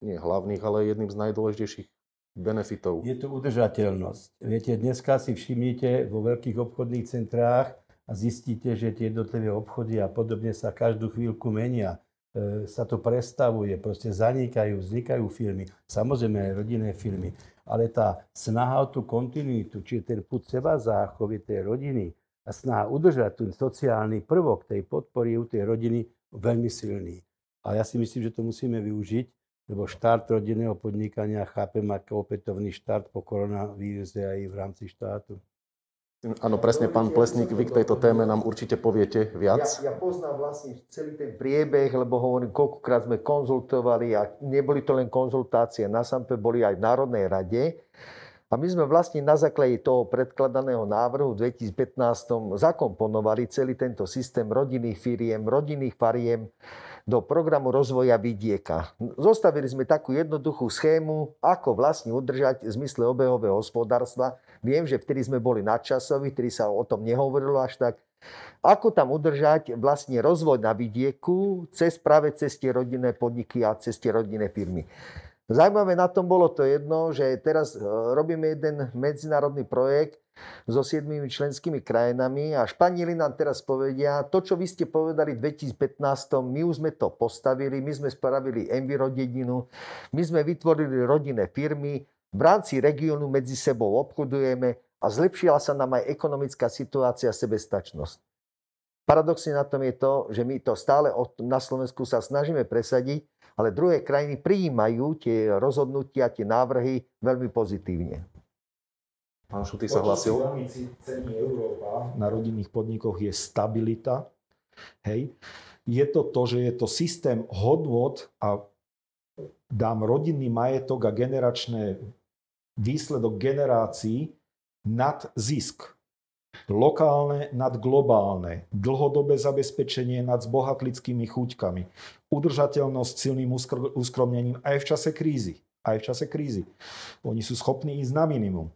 nie hlavných, ale jedným z najdôležitejších benefitov.
Je to udržateľnosť. Viete, dneska si všimnite vo veľkých obchodných centrách a zistíte, že tie jednotlivé obchody a podobne sa každú chvíľku menia. E, sa to prestavuje, proste zanikajú, vznikajú firmy, samozrejme aj rodinné firmy. Ale tá snaha o tú kontinuitu, či ten put seba záchovy tej rodiny a snaha udržať ten sociálny prvok tej podpory u tej rodiny veľmi silný. A ja si myslím, že to musíme využiť lebo štart rodinného podnikania chápem ako opätovný štart po koronavíruze aj v rámci štátu.
Áno, presne, pán Plesník, vy k tejto téme nám určite poviete viac.
Ja, ja poznám vlastne celý ten priebeh, lebo hovorím, koľkokrát sme konzultovali a neboli to len konzultácie, na Sampe boli aj v Národnej rade. A my sme vlastne na základe toho predkladaného návrhu v 2015 zakomponovali celý tento systém rodinných firiem, rodinných fariem, do programu rozvoja vidieka. Zostavili sme takú jednoduchú schému, ako vlastne udržať v zmysle obehového hospodárstva. Viem, že vtedy sme boli nadčasoví, vtedy sa o tom nehovorilo až tak. Ako tam udržať vlastne rozvoj na vidieku cez práve cez tie rodinné podniky a cez tie rodinné firmy. Zajímavé na tom bolo to jedno, že teraz e, robíme jeden medzinárodný projekt, so siedmými členskými krajinami a Španieli nám teraz povedia, to, čo vy ste povedali v 2015, my už sme to postavili, my sme spravili Enviro dedinu, my sme vytvorili rodinné firmy, v rámci regiónu medzi sebou obchodujeme a zlepšila sa nám aj ekonomická situácia a sebestačnosť. Paradoxne na tom je to, že my to stále na Slovensku sa snažíme presadiť, ale druhé krajiny prijímajú tie rozhodnutia, tie návrhy veľmi pozitívne.
Pán Šutý sa hlasil.
cení Európa na rodinných podnikoch je stabilita. Hej. Je to to, že je to systém hodnot a dám rodinný majetok a generačné výsledok generácií nad zisk. Lokálne nad globálne, dlhodobé zabezpečenie nad zbohatlickými chuťkami, udržateľnosť silným uskromnením aj v čase krízy. Aj v čase krízy. Oni sú schopní ísť na minimum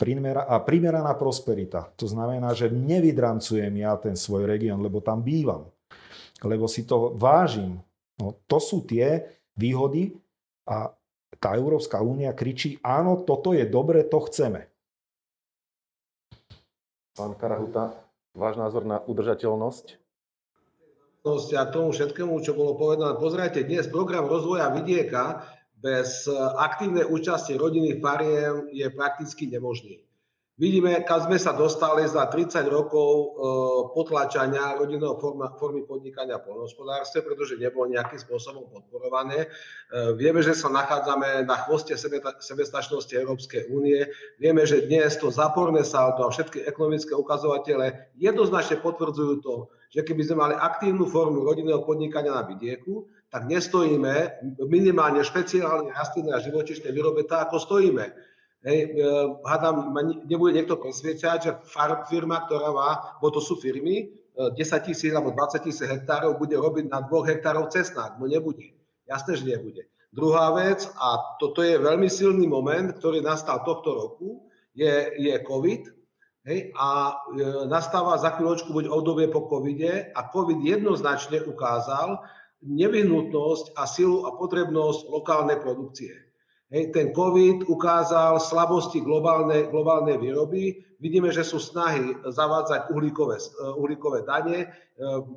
a primeraná prosperita. To znamená, že nevydrancujem ja ten svoj región, lebo tam bývam. Lebo si to vážim. No, to sú tie výhody a tá Európska únia kričí, áno, toto je dobre, to chceme.
Pán Karahuta, Váš názor na udržateľnosť?
A tomu všetkému, čo bolo povedané. Pozrite, dnes program rozvoja vidieka bez aktívnej účasti rodinných fariem je prakticky nemožný. Vidíme, kam sme sa dostali za 30 rokov e, potlačania rodinného forma, formy podnikania v poľnohospodárstve, pretože nebolo nejakým spôsobom podporované. E, vieme, že sa nachádzame na chvoste sebestačnosti Európskej únie. Vieme, že dnes to záporné saldo a všetky ekonomické ukazovatele jednoznačne potvrdzujú to, že keby sme mali aktívnu formu rodinného podnikania na vidieku, tak nestojíme minimálne špeciálne rastlinné a živočišné výrobe tak, ako stojíme Hej, e, hádam, nebude niekto presviečať, že firma, ktorá má, bo to sú firmy, 10 e, tisíc alebo 20 tisíc hektárov bude robiť na dvoch hektárov cesnák. No nebude. Jasné, že nebude. Druhá vec, a toto je veľmi silný moment, ktorý nastal tohto roku, je, je COVID. Hej, a e, nastáva za chvíľočku buď obdobie po covide a covid jednoznačne ukázal nevyhnutnosť a silu a potrebnosť lokálnej produkcie. Hej, ten COVID ukázal slabosti globálnej, globálnej výroby. Vidíme, že sú snahy zavádzať uhlíkové, uhlíkové dane.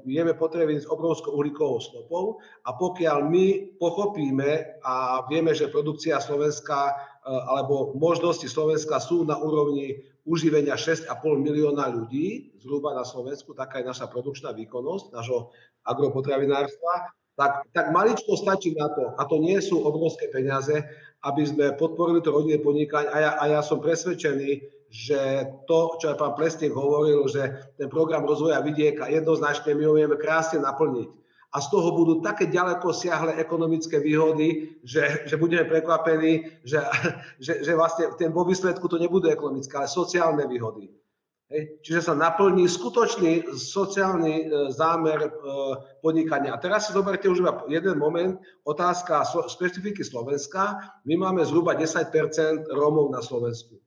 Vieme eh, potreby s obrovskou uhlíkovou stopou a pokiaľ my pochopíme a vieme, že produkcia Slovenska eh, alebo možnosti Slovenska sú na úrovni uživenia 6,5 milióna ľudí, zhruba na Slovensku, taká je naša produkčná výkonnosť nášho agropotravinárstva, tak, tak maličko stačí na to, a to nie sú obrovské peniaze, aby sme podporili to rodinné podnikanie. A ja, a ja som presvedčený, že to, čo aj pán Plesník hovoril, že ten program rozvoja vidieka jednoznačne my ho vieme krásne naplniť. A z toho budú také ďaleko siahle ekonomické výhody, že, že budeme prekvapení, že, že, že vlastne ten, vo výsledku to nebudú ekonomické, ale sociálne výhody. Čiže sa naplní skutočný sociálny e, zámer e, podnikania. A teraz si zoberte už iba jeden moment, otázka špecifiky Slovenska. My máme zhruba 10% Rómov na Slovensku.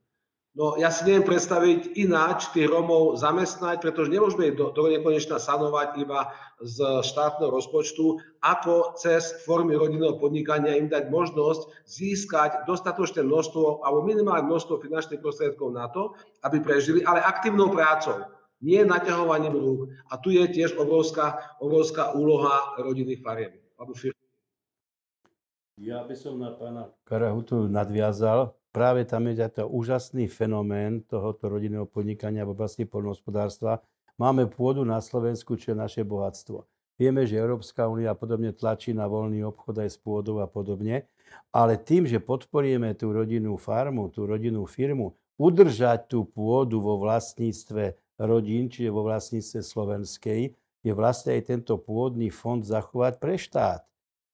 No ja si neviem predstaviť ináč tých Rómov zamestnať, pretože nemôžeme ich do, do nekonečna sanovať iba z štátneho rozpočtu, ako cez formy rodinného podnikania im dať možnosť získať dostatočné množstvo alebo minimálne množstvo finančných prostriedkov na to, aby prežili, ale aktívnou prácou, nie naťahovaním rúk. A tu je tiež obrovská, obrovská úloha rodinných fariem.
Ja by som na pána Karahutu nadviazal práve tam je to úžasný fenomén tohoto rodinného podnikania v oblasti poľnohospodárstva. Máme pôdu na Slovensku, čo je naše bohatstvo. Vieme, že Európska únia podobne tlačí na voľný obchod aj s pôdou a podobne, ale tým, že podporíme tú rodinnú farmu, tú rodinnú firmu, udržať tú pôdu vo vlastníctve rodín, čiže vo vlastníctve slovenskej, je vlastne aj tento pôdny fond zachovať pre štát.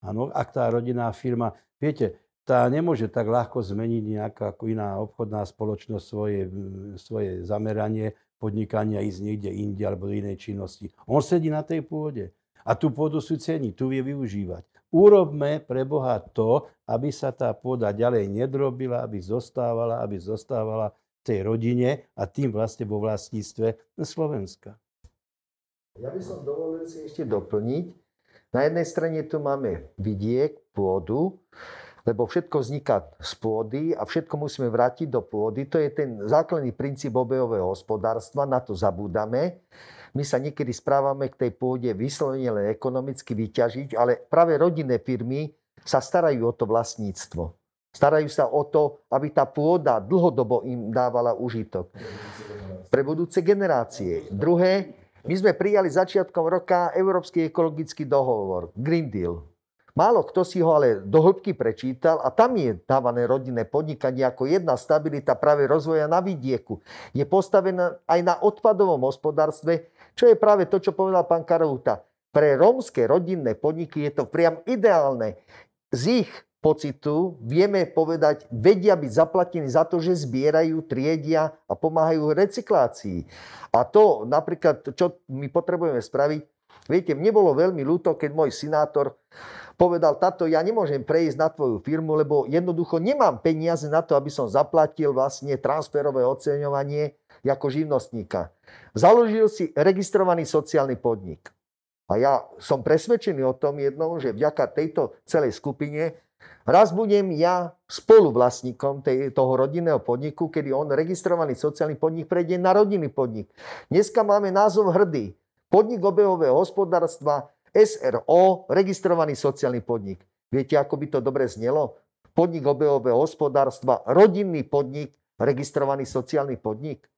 Áno, ak tá rodinná firma, viete, tá nemôže tak ľahko zmeniť nejaká ako iná obchodná spoločnosť svoje, svoje zameranie, podnikania, ísť niekde inde alebo do inej činnosti. On sedí na tej pôde a tú pôdu sú cení, tu vie využívať. Urobme pre Boha to, aby sa tá pôda ďalej nedrobila, aby zostávala, aby zostávala v tej rodine a tým vlastne vo vlastníctve Slovenska.
Ja by som dovolil si ešte doplniť. Na jednej strane tu máme vidiek, pôdu, lebo všetko vzniká z pôdy a všetko musíme vrátiť do pôdy. To je ten základný princíp obehového hospodárstva, na to zabúdame. My sa niekedy správame k tej pôde vyslovene len ekonomicky vyťažiť, ale práve rodinné firmy sa starajú o to vlastníctvo. Starajú sa o to, aby tá pôda dlhodobo im dávala užitok. Pre budúce generácie. Druhé, my sme prijali začiatkom roka Európsky ekologický dohovor, Green Deal. Málo kto si ho ale do hĺbky prečítal a tam je dávané rodinné podnikanie ako jedna stabilita práve rozvoja na vidieku. Je postavená aj na odpadovom hospodárstve, čo je práve to, čo povedal pán Karouta. Pre rómske rodinné podniky je to priam ideálne. Z ich pocitu vieme povedať, vedia byť zaplatení za to, že zbierajú, triedia a pomáhajú recyklácii. A to napríklad, čo my potrebujeme spraviť, viete, mne bolo veľmi ľúto, keď môj sinátor povedal, táto ja nemôžem prejsť na tvoju firmu, lebo jednoducho nemám peniaze na to, aby som zaplatil vlastne transferové oceňovanie ako živnostníka. Založil si registrovaný sociálny podnik. A ja som presvedčený o tom jednom, že vďaka tejto celej skupine raz budem ja spoluvlastníkom tej, toho rodinného podniku, kedy on registrovaný sociálny podnik prejde na rodinný podnik. Dneska máme názov hrdý. Podnik obehového hospodárstva SRO, registrovaný sociálny podnik. Viete, ako by to dobre znelo? Podnik obehového hospodárstva, rodinný podnik, registrovaný sociálny podnik.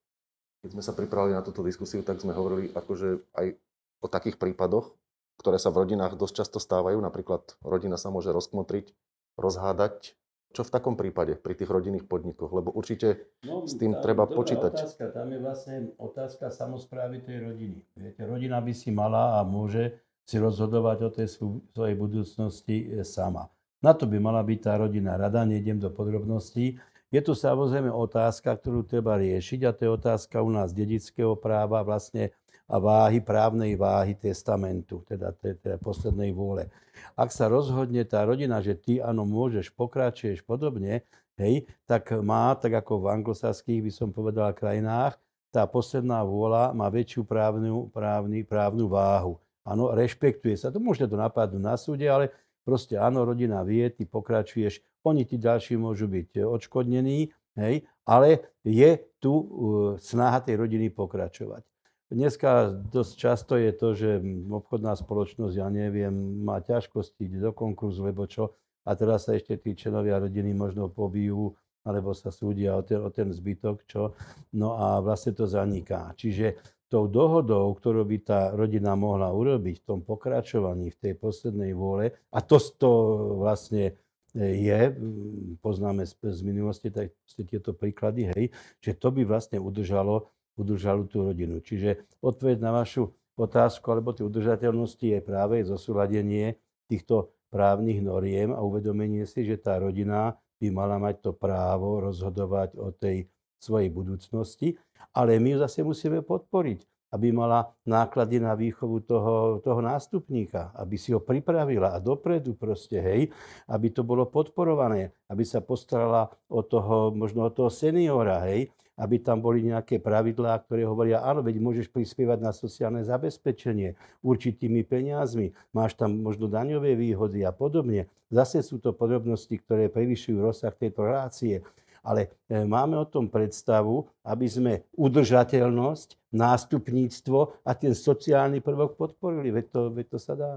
Keď sme sa pripravili na túto diskusiu, tak sme hovorili akože aj o takých prípadoch, ktoré sa v rodinách dosť často stávajú. Napríklad rodina sa môže rozkmotriť, rozhádať. Čo v takom prípade pri tých rodinných podnikoch? Lebo určite no, s tým tá, treba počítať.
Otázka. Tam je vlastne otázka samozprávy tej rodiny. Viete, rodina by si mala a môže si rozhodovať o tej svojej budúcnosti e, sama. Na to by mala byť tá rodina rada, nejdem do podrobností. Je tu samozrejme otázka, ktorú treba riešiť a to je otázka u nás dedického práva vlastne a váhy, právnej váhy testamentu, teda tej poslednej vôle. Ak sa rozhodne tá rodina, že ty áno môžeš, pokračuješ podobne, hej, tak má, tak ako v anglosaských by som povedal krajinách, tá posledná vôľa má väčšiu právnu, právny, právnu váhu. Áno, rešpektuje sa. To môžete to napadnúť na súde, ale proste áno, rodina vie, ty pokračuješ oni tí ďalší môžu byť odškodnení, hej, ale je tu uh, snaha tej rodiny pokračovať. Dneska dosť často je to, že obchodná spoločnosť, ja neviem, má ťažkosti do konkurzu, lebo čo, a teraz sa ešte tí členovia rodiny možno pobijú, alebo sa súdia o ten, o ten zbytok, čo, no a vlastne to zaniká. Čiže tou dohodou, ktorú by tá rodina mohla urobiť v tom pokračovaní, v tej poslednej vôle, a to, to vlastne je, poznáme z, z minulosti tak tieto príklady, hej, že to by vlastne udržalo, udržalo tú rodinu. Čiže odpoveď na vašu otázku alebo tej udržateľnosti je práve zosúladenie týchto právnych noriem a uvedomenie si, že tá rodina by mala mať to právo rozhodovať o tej svojej budúcnosti, ale my ju zase musíme podporiť aby mala náklady na výchovu toho, toho nástupníka, aby si ho pripravila a dopredu proste, hej, aby to bolo podporované, aby sa postarala o toho, možno o toho seniora, hej, aby tam boli nejaké pravidlá, ktoré hovoria, áno, veď môžeš prispievať na sociálne zabezpečenie určitými peniazmi, máš tam možno daňové výhody a podobne. Zase sú to podrobnosti, ktoré prevyšujú rozsah tejto relácie ale e, máme o tom predstavu, aby sme udržateľnosť, nástupníctvo a ten sociálny prvok podporili. Veď to, veď to sa dá.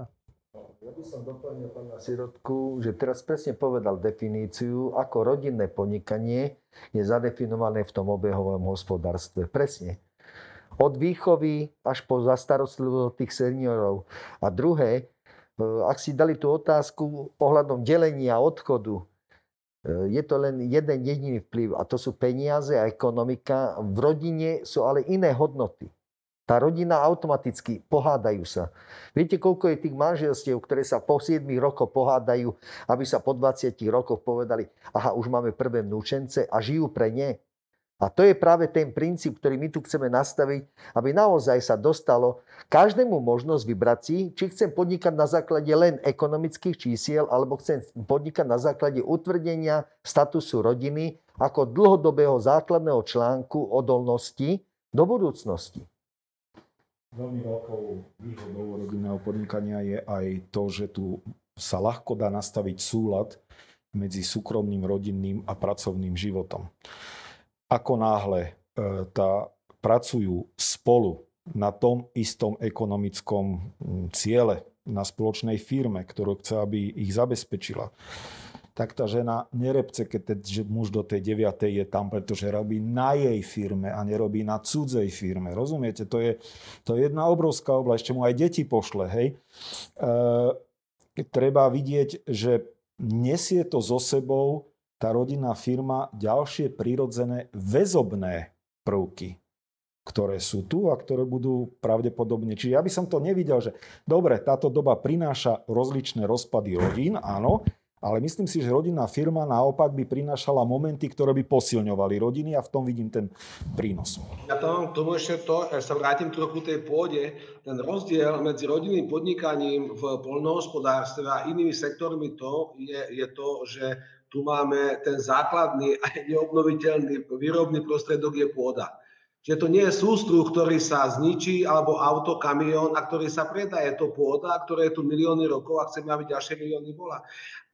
Ja by som doplnil pána Sirotku, že teraz presne povedal definíciu, ako rodinné podnikanie je zadefinované v tom obehovom hospodárstve. Presne. Od výchovy až po zastarostlivosť tých seniorov. A druhé, e, ak si dali tú otázku ohľadom delenia odchodu, E, je to len jeden jediný vplyv a to sú peniaze a ekonomika. V rodine sú ale iné hodnoty. Tá rodina automaticky pohádajú sa. Viete, koľko je tých manželstiev, ktoré sa po 7 rokoch pohádajú, aby sa po 20 rokoch povedali, aha, už máme prvé vnúčence a žijú pre ne. A to je práve ten princíp, ktorý my tu chceme nastaviť, aby naozaj sa dostalo každému možnosť vybrať si, či chcem podnikať na základe len ekonomických čísiel, alebo chcem podnikať na základe utvrdenia statusu rodiny ako dlhodobého základného článku odolnosti do budúcnosti.
Veľmi veľkou výhodou rodinného podnikania je aj to, že tu sa ľahko dá nastaviť súlad medzi súkromným, rodinným a pracovným životom. Ako náhle e, tá, pracujú spolu na tom istom ekonomickom ciele, na spoločnej firme, ktorú chce, aby ich zabezpečila, tak tá žena nerepce, keď ten muž do tej 9. je tam, pretože robí na jej firme a nerobí na cudzej firme. Rozumiete? To je, to je jedna obrovská oblasť, ešte mu aj deti pošle. Hej? E, treba vidieť, že nesie to so sebou tá rodinná firma ďalšie prírodzené väzobné prvky, ktoré sú tu a ktoré budú pravdepodobne. Čiže ja by som to nevidel, že dobre, táto doba prináša rozličné rozpady rodín, áno, ale myslím si, že rodinná firma naopak by prinášala momenty, ktoré by posilňovali rodiny a v tom vidím ten prínos.
Ja tam mám k tomu ešte to, ja sa vrátim trochu tej pôde, ten rozdiel medzi rodinným podnikaním v poľnohospodárstve a inými sektormi to je, je to, že tu máme ten základný a neobnoviteľný výrobný prostriedok je pôda. Čiže to nie je sústruh, ktorý sa zničí, alebo auto, kamión, a ktorý sa predá. Je to pôda, ktoré je tu milióny rokov a chceme, aby ďalšie milióny bola.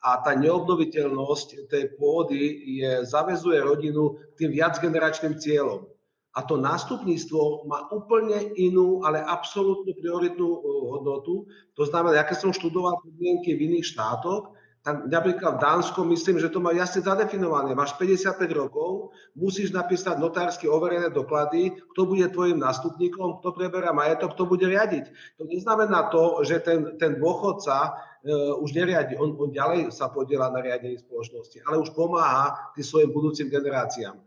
A tá neobnoviteľnosť tej pôdy je, zavezuje rodinu k tým viacgeneračným cieľom. A to nástupníctvo má úplne inú, ale absolútnu prioritnú uh, hodnotu. To znamená, keď som študoval podmienky v iných štátoch, tak napríklad v Dánsku myslím, že to má jasne zadefinované. Máš 55 rokov, musíš napísať notársky overené doklady, kto bude tvojim nástupníkom, kto preberá majetok, kto bude riadiť. To neznamená to, že ten, ten dôchodca uh, už neriadi, on, on ďalej sa podiela na riadení spoločnosti, ale už pomáha tým svojim budúcim generáciám.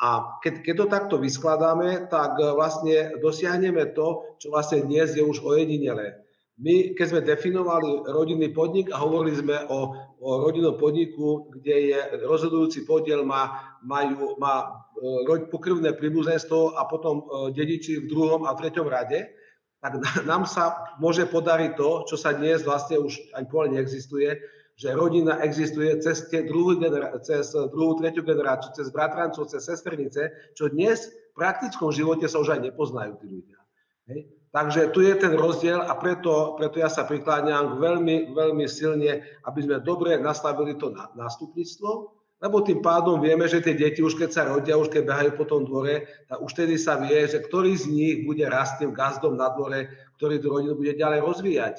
A keď, keď to takto vyskladáme, tak e, vlastne dosiahneme to, čo vlastne dnes je už ojedinelé my, keď sme definovali rodinný podnik a hovorili sme o, o rodinnom podniku, kde je rozhodujúci podiel má, majú, má e, pokrvné príbuzenstvo a potom e, dediči v druhom a treťom rade, tak nám sa môže podariť to, čo sa dnes vlastne už aj povedzme neexistuje, že rodina existuje cez, tie druhú genera- cez druhú, tretiu generáciu, cez bratrancov, cez sesternice, čo dnes v praktickom živote sa už aj nepoznajú tí ľudia. Hej? Takže tu je ten rozdiel a preto, preto ja sa prikláňam veľmi, veľmi silne, aby sme dobre nastavili to nástupníctvo, lebo tým pádom vieme, že tie deti už keď sa rodia, už keď behajú po tom dvore, tak už tedy sa vie, že ktorý z nich bude rásť tým gazdom na dvore, ktorý tú rodinu bude ďalej rozvíjať.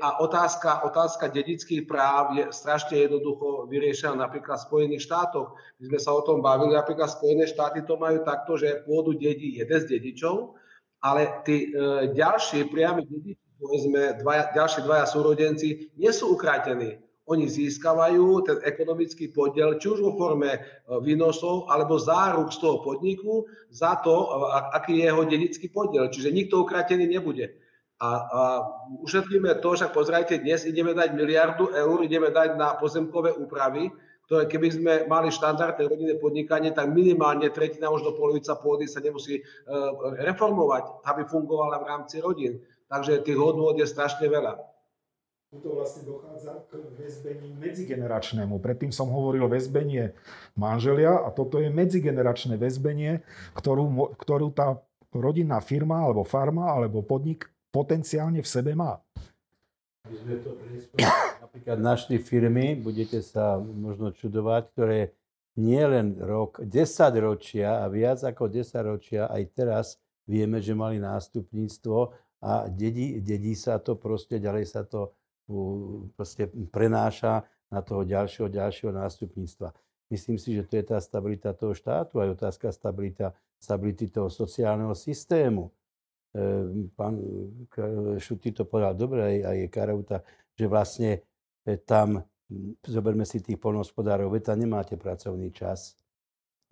A otázka, otázka dedických práv je strašne jednoducho vyriešená napríklad v Spojených štátoch. My sme sa o tom bavili, napríklad Spojené štáty to majú takto, že pôdu dedí jeden z dedičov ale tí e, ďalší priami dediči, povedzme, dvaja, ďalší dvaja súrodenci, nie sú ukrátení. Oni získavajú ten ekonomický podiel, či už vo forme e, výnosov, alebo záruk z toho podniku za to, e, aký je jeho dedický podiel. Čiže nikto ukrátený nebude. A, a ušetríme to, že pozrite, dnes ideme dať miliardu eur, ideme dať na pozemkové úpravy, ktoré keby sme mali štandardné rodinné podnikanie, tak minimálne tretina, možno polovica pôdy sa nemusí e, reformovať, aby fungovala v rámci rodín. Takže tých hodnôt je strašne veľa.
Tu vlastne dochádza k väzbeniu medzigeneračnému. Predtým som hovoril väzbenie manželia a toto je medzigeneračné väzbenie, ktorú, ktorú tá rodinná firma alebo farma alebo podnik potenciálne v sebe má.
My sme to napríklad našli firmy, budete sa možno čudovať, ktoré nie len rok, 10 ročia a viac ako 10 ročia aj teraz vieme, že mali nástupníctvo a dedí, dedí sa to proste, ďalej sa to proste prenáša na toho ďalšieho, ďalšieho nástupníctva. Myslím si, že to je tá stabilita toho štátu, aj otázka stabilita, stability toho sociálneho systému. Ehm, pán Šuty to povedal dobre, aj, aj Karauta, že vlastne e, tam, zoberme si tých polnohospodárov, veď tam nemáte pracovný čas.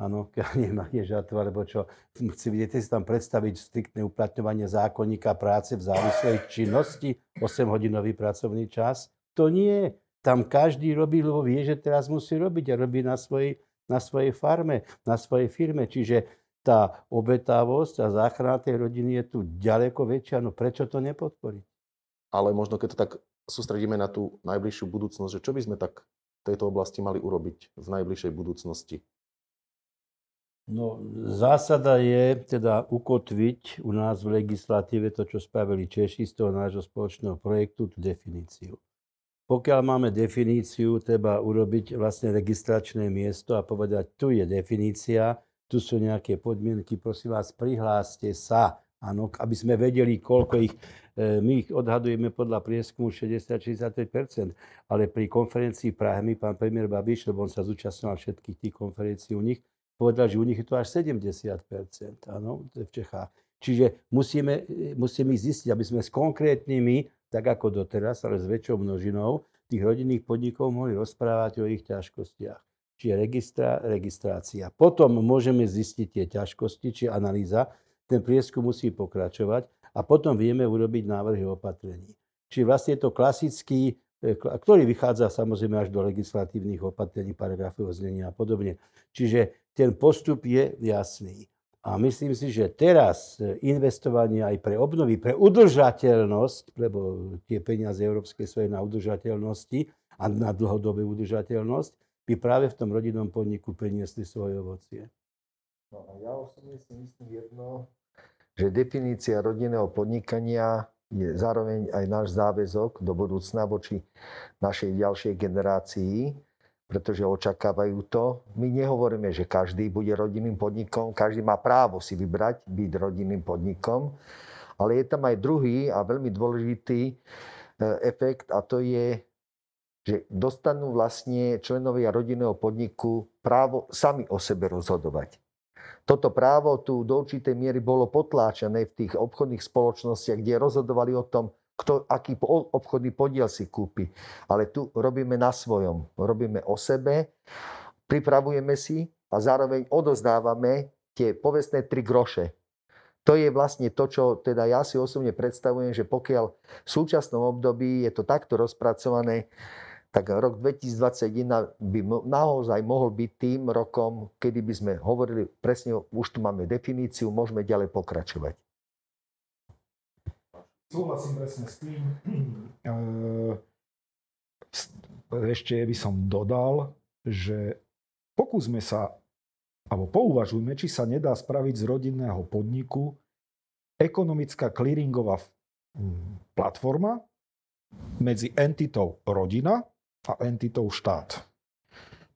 Áno, nemáte žatvu, alebo čo. Si viete si tam predstaviť striktné uplatňovanie zákonníka práce v závislej činnosti, 8-hodinový pracovný čas? To nie. Tam každý robí, lebo vie, že teraz musí robiť a robí na svojej, na svojej farme, na svojej firme. Čiže tá obetavosť a záchrana tej rodiny je tu ďaleko väčšia, no prečo to nepodporiť?
Ale možno keď to tak sústredíme na tú najbližšiu budúcnosť, že čo by sme tak v tejto oblasti mali urobiť v najbližšej budúcnosti?
No, zásada je teda ukotviť u nás v legislatíve to, čo spravili Češi z toho nášho spoločného projektu, tú definíciu. Pokiaľ máme definíciu, treba urobiť vlastne registračné miesto a povedať, tu je definícia, tu sú nejaké podmienky, prosím vás, prihláste sa, áno, aby sme vedeli, koľko ich, my ich odhadujeme podľa prieskumu 60-65%, ale pri konferencii Prahe mi pán premiér Babiš, lebo on sa zúčastňoval všetkých tých konferencií u nich, povedal, že u nich je to až 70%, áno, v Čechách. Čiže musíme, musíme zistiť, aby sme s konkrétnymi, tak ako doteraz, ale s väčšou množinou, tých rodinných podnikov mohli rozprávať o ich ťažkostiach čiže registra, registrácia. Potom môžeme zistiť tie ťažkosti, či analýza. Ten prieskum musí pokračovať a potom vieme urobiť návrhy opatrení. Čiže vlastne je to klasický, e, ktorý vychádza samozrejme až do legislatívnych opatrení, paragrafového znenia a podobne. Čiže ten postup je jasný. A myslím si, že teraz e, investovanie aj pre obnovy, pre udržateľnosť, lebo tie peniaze európske sú aj na udržateľnosti a na dlhodobú udržateľnosť, by práve v tom rodinnom podniku priniesli svoje ovocie.
No a ja osobne si myslím jedno, že definícia rodinného podnikania je zároveň aj náš záväzok do budúcna voči našej ďalšej generácii, pretože očakávajú to. My nehovoríme, že každý bude rodinným podnikom, každý má právo si vybrať byť rodinným podnikom, ale je tam aj druhý a veľmi dôležitý e, efekt a to je, že dostanú vlastne členovia rodinného podniku právo sami o sebe rozhodovať. Toto právo tu do určitej miery bolo potláčané v tých obchodných spoločnostiach, kde rozhodovali o tom, kto, aký obchodný podiel si kúpi. Ale tu robíme na svojom. Robíme o sebe, pripravujeme si a zároveň odozdávame tie povestné tri groše. To je vlastne to, čo teda ja si osobne predstavujem, že pokiaľ v súčasnom období je to takto rozpracované, tak rok 2021 by naozaj mohol byť tým rokom, kedy by sme hovorili presne, už tu máme definíciu, môžeme ďalej pokračovať.
Súhlasím presne s tým. Ešte by som dodal, že pokúsme sa, alebo pouvažujme, či sa nedá spraviť z rodinného podniku ekonomická clearingová platforma medzi entitou rodina a entitou štát.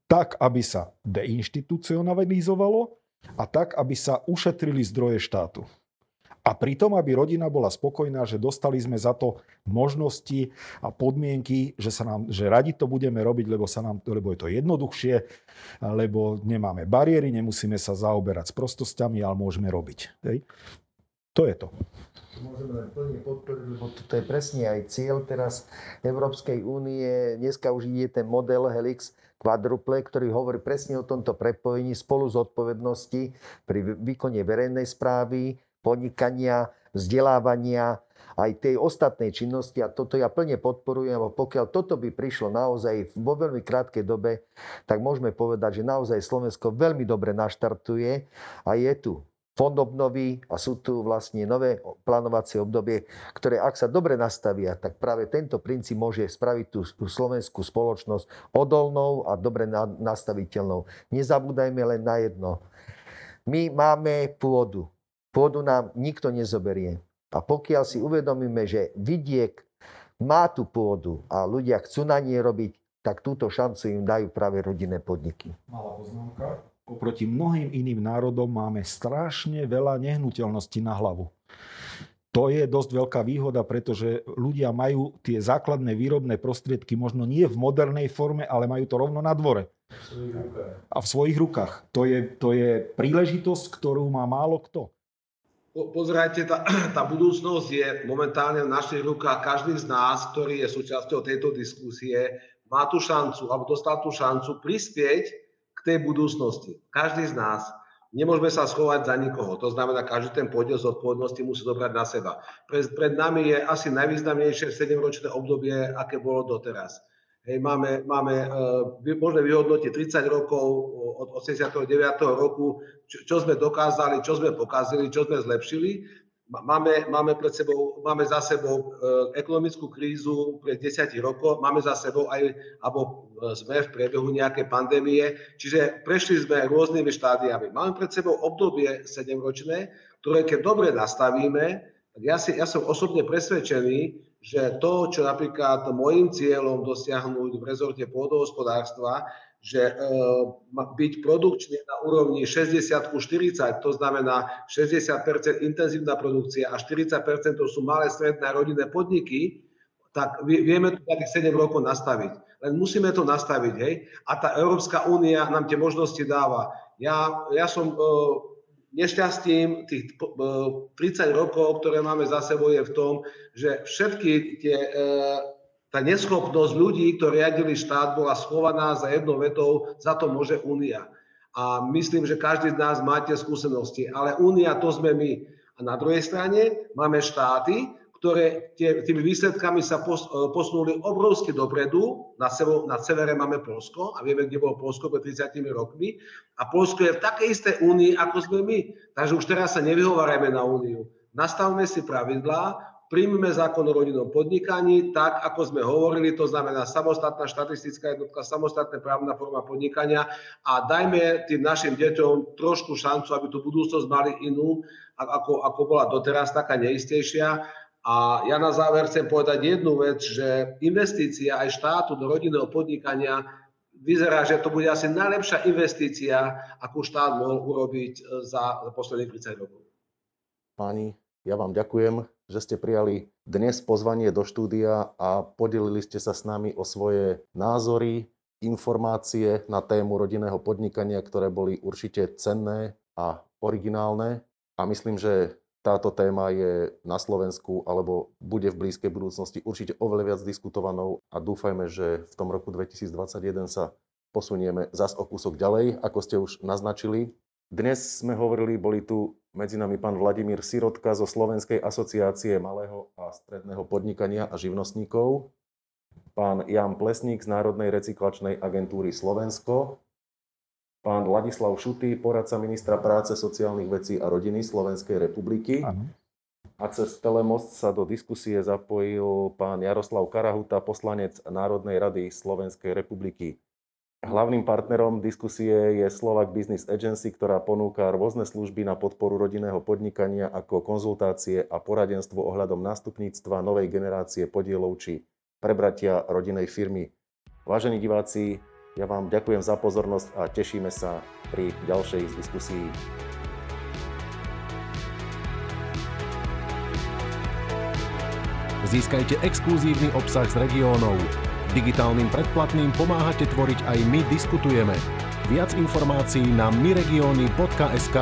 Tak, aby sa deinstitucionalizovalo a tak, aby sa ušetrili zdroje štátu. A pritom, aby rodina bola spokojná, že dostali sme za to možnosti a podmienky, že, sa nám, že radi to budeme robiť, lebo, sa nám, lebo je to jednoduchšie, lebo nemáme bariéry, nemusíme sa zaoberať s prostosťami, ale môžeme robiť. To je to.
Môžeme len plne podporiť, lebo toto je presne aj cieľ teraz Európskej únie. Dneska už ide ten model Helix Quadruple, ktorý hovorí presne o tomto prepojení spolu z odpovednosti pri výkone verejnej správy, podnikania, vzdelávania, aj tej ostatnej činnosti a toto ja plne podporujem, a pokiaľ toto by prišlo naozaj vo veľmi krátkej dobe, tak môžeme povedať, že naozaj Slovensko veľmi dobre naštartuje a je tu fond obnovy a sú tu vlastne nové plánovacie obdobie, ktoré ak sa dobre nastavia, tak práve tento princíp môže spraviť tú, slovenskú spoločnosť odolnou a dobre nastaviteľnou. Nezabúdajme len na jedno. My máme pôdu. Pôdu nám nikto nezoberie. A pokiaľ si uvedomíme, že vidiek má tú pôdu a ľudia chcú na nie robiť, tak túto šancu im dajú práve rodinné podniky.
Malá poznámka oproti mnohým iným národom máme strašne veľa nehnuteľností na hlavu. To je dosť veľká výhoda, pretože ľudia majú tie základné výrobné prostriedky možno nie v modernej forme, ale majú to rovno na dvore. A v svojich rukách. To je, to je príležitosť, ktorú má málo kto.
Pozerajte, tá, tá budúcnosť je momentálne v našich rukách. Každý z nás, ktorý je súčasťou tejto diskusie, má tú šancu, alebo dostal tú šancu prispieť tej budúcnosti. Každý z nás. Nemôžeme sa schovať za nikoho. To znamená, každý ten podiel zodpovednosti musí dobrať na seba. Pred, pred nami je asi najvýznamnejšie 7-ročné obdobie, aké bolo doteraz. Hej, máme, máme, uh, môžeme vyhodnotiť 30 rokov od 89. roku, čo, čo sme dokázali, čo sme pokazili, čo sme zlepšili Máme, máme, pred sebou, máme za sebou e, ekonomickú krízu pred 10 rokov, máme za sebou aj, alebo e, sme v priebehu nejaké pandémie, čiže prešli sme rôznymi štádiami. Máme pred sebou obdobie 7-ročné, ktoré keď dobre nastavíme, tak ja, si, ja som osobne presvedčený, že to, čo napríklad môjim cieľom dosiahnuť v rezorte pôdohospodárstva, že e, byť produkčne na úrovni 60 ku 40, to znamená 60% intenzívna produkcia a 40 to sú malé, stredné rodinné podniky, tak vieme to takých 7 rokov nastaviť. Len musíme to nastaviť, hej? A tá Európska únia nám tie možnosti dáva. Ja, ja som e, nešťastím tých e, 30 rokov, ktoré máme za sebou, je v tom, že všetky tie e, tá neschopnosť ľudí, ktorí riadili štát, bola schovaná za jednou vetou, za to môže Únia. A myslím, že každý z nás máte skúsenosti. Ale Únia to sme my. A na druhej strane máme štáty, ktoré tými výsledkami sa e, posunuli obrovsky dopredu. Na, sevo, na severe máme Polsko a vieme, kde bolo Polsko pred 30 rokmi. A Polsko je v takej istej únii, ako sme my. Takže už teraz sa nevyhovárajme na úniu. Nastavme si pravidlá, príjmeme zákon o rodinnom podnikaní, tak ako sme hovorili, to znamená samostatná štatistická jednotka, samostatná právna forma podnikania a dajme tým našim deťom trošku šancu, aby tú budúcnosť mali inú, ako, ako bola doteraz, taká neistejšia. A ja na záver chcem povedať jednu vec, že investícia aj štátu do rodinného podnikania vyzerá, že to bude asi najlepšia investícia, akú štát mohol urobiť za, za posledných 30 rokov.
Páni, ja vám ďakujem, že ste prijali dnes pozvanie do štúdia a podelili ste sa s nami o svoje názory, informácie na tému rodinného podnikania, ktoré boli určite cenné a originálne. A myslím, že táto téma je na Slovensku alebo bude v blízkej budúcnosti určite oveľa viac diskutovanou a dúfajme, že v tom roku 2021 sa posunieme zas o kúsok ďalej, ako ste už naznačili. Dnes sme hovorili, boli tu medzi nami pán Vladimír Sirotka zo Slovenskej asociácie malého a stredného podnikania a živnostníkov, pán Jan Plesník z Národnej recyklačnej agentúry Slovensko, pán Ladislav Šutý, poradca ministra práce, sociálnych vecí a rodiny Slovenskej republiky. Ano. A cez telemost sa do diskusie zapojil pán Jaroslav Karahuta, poslanec Národnej rady Slovenskej republiky. Hlavným partnerom diskusie je Slovak Business Agency, ktorá ponúka rôzne služby na podporu rodinného podnikania ako konzultácie a poradenstvo ohľadom nástupníctva novej generácie podielov či prebratia rodinej firmy. Vážení diváci, ja vám ďakujem za pozornosť a tešíme sa pri ďalšej diskusii.
Získajte exkluzívny obsah z regiónov. Digitálnym predplatným pomáhate tvoriť aj My diskutujeme. Viac informácií na myregiony.sk.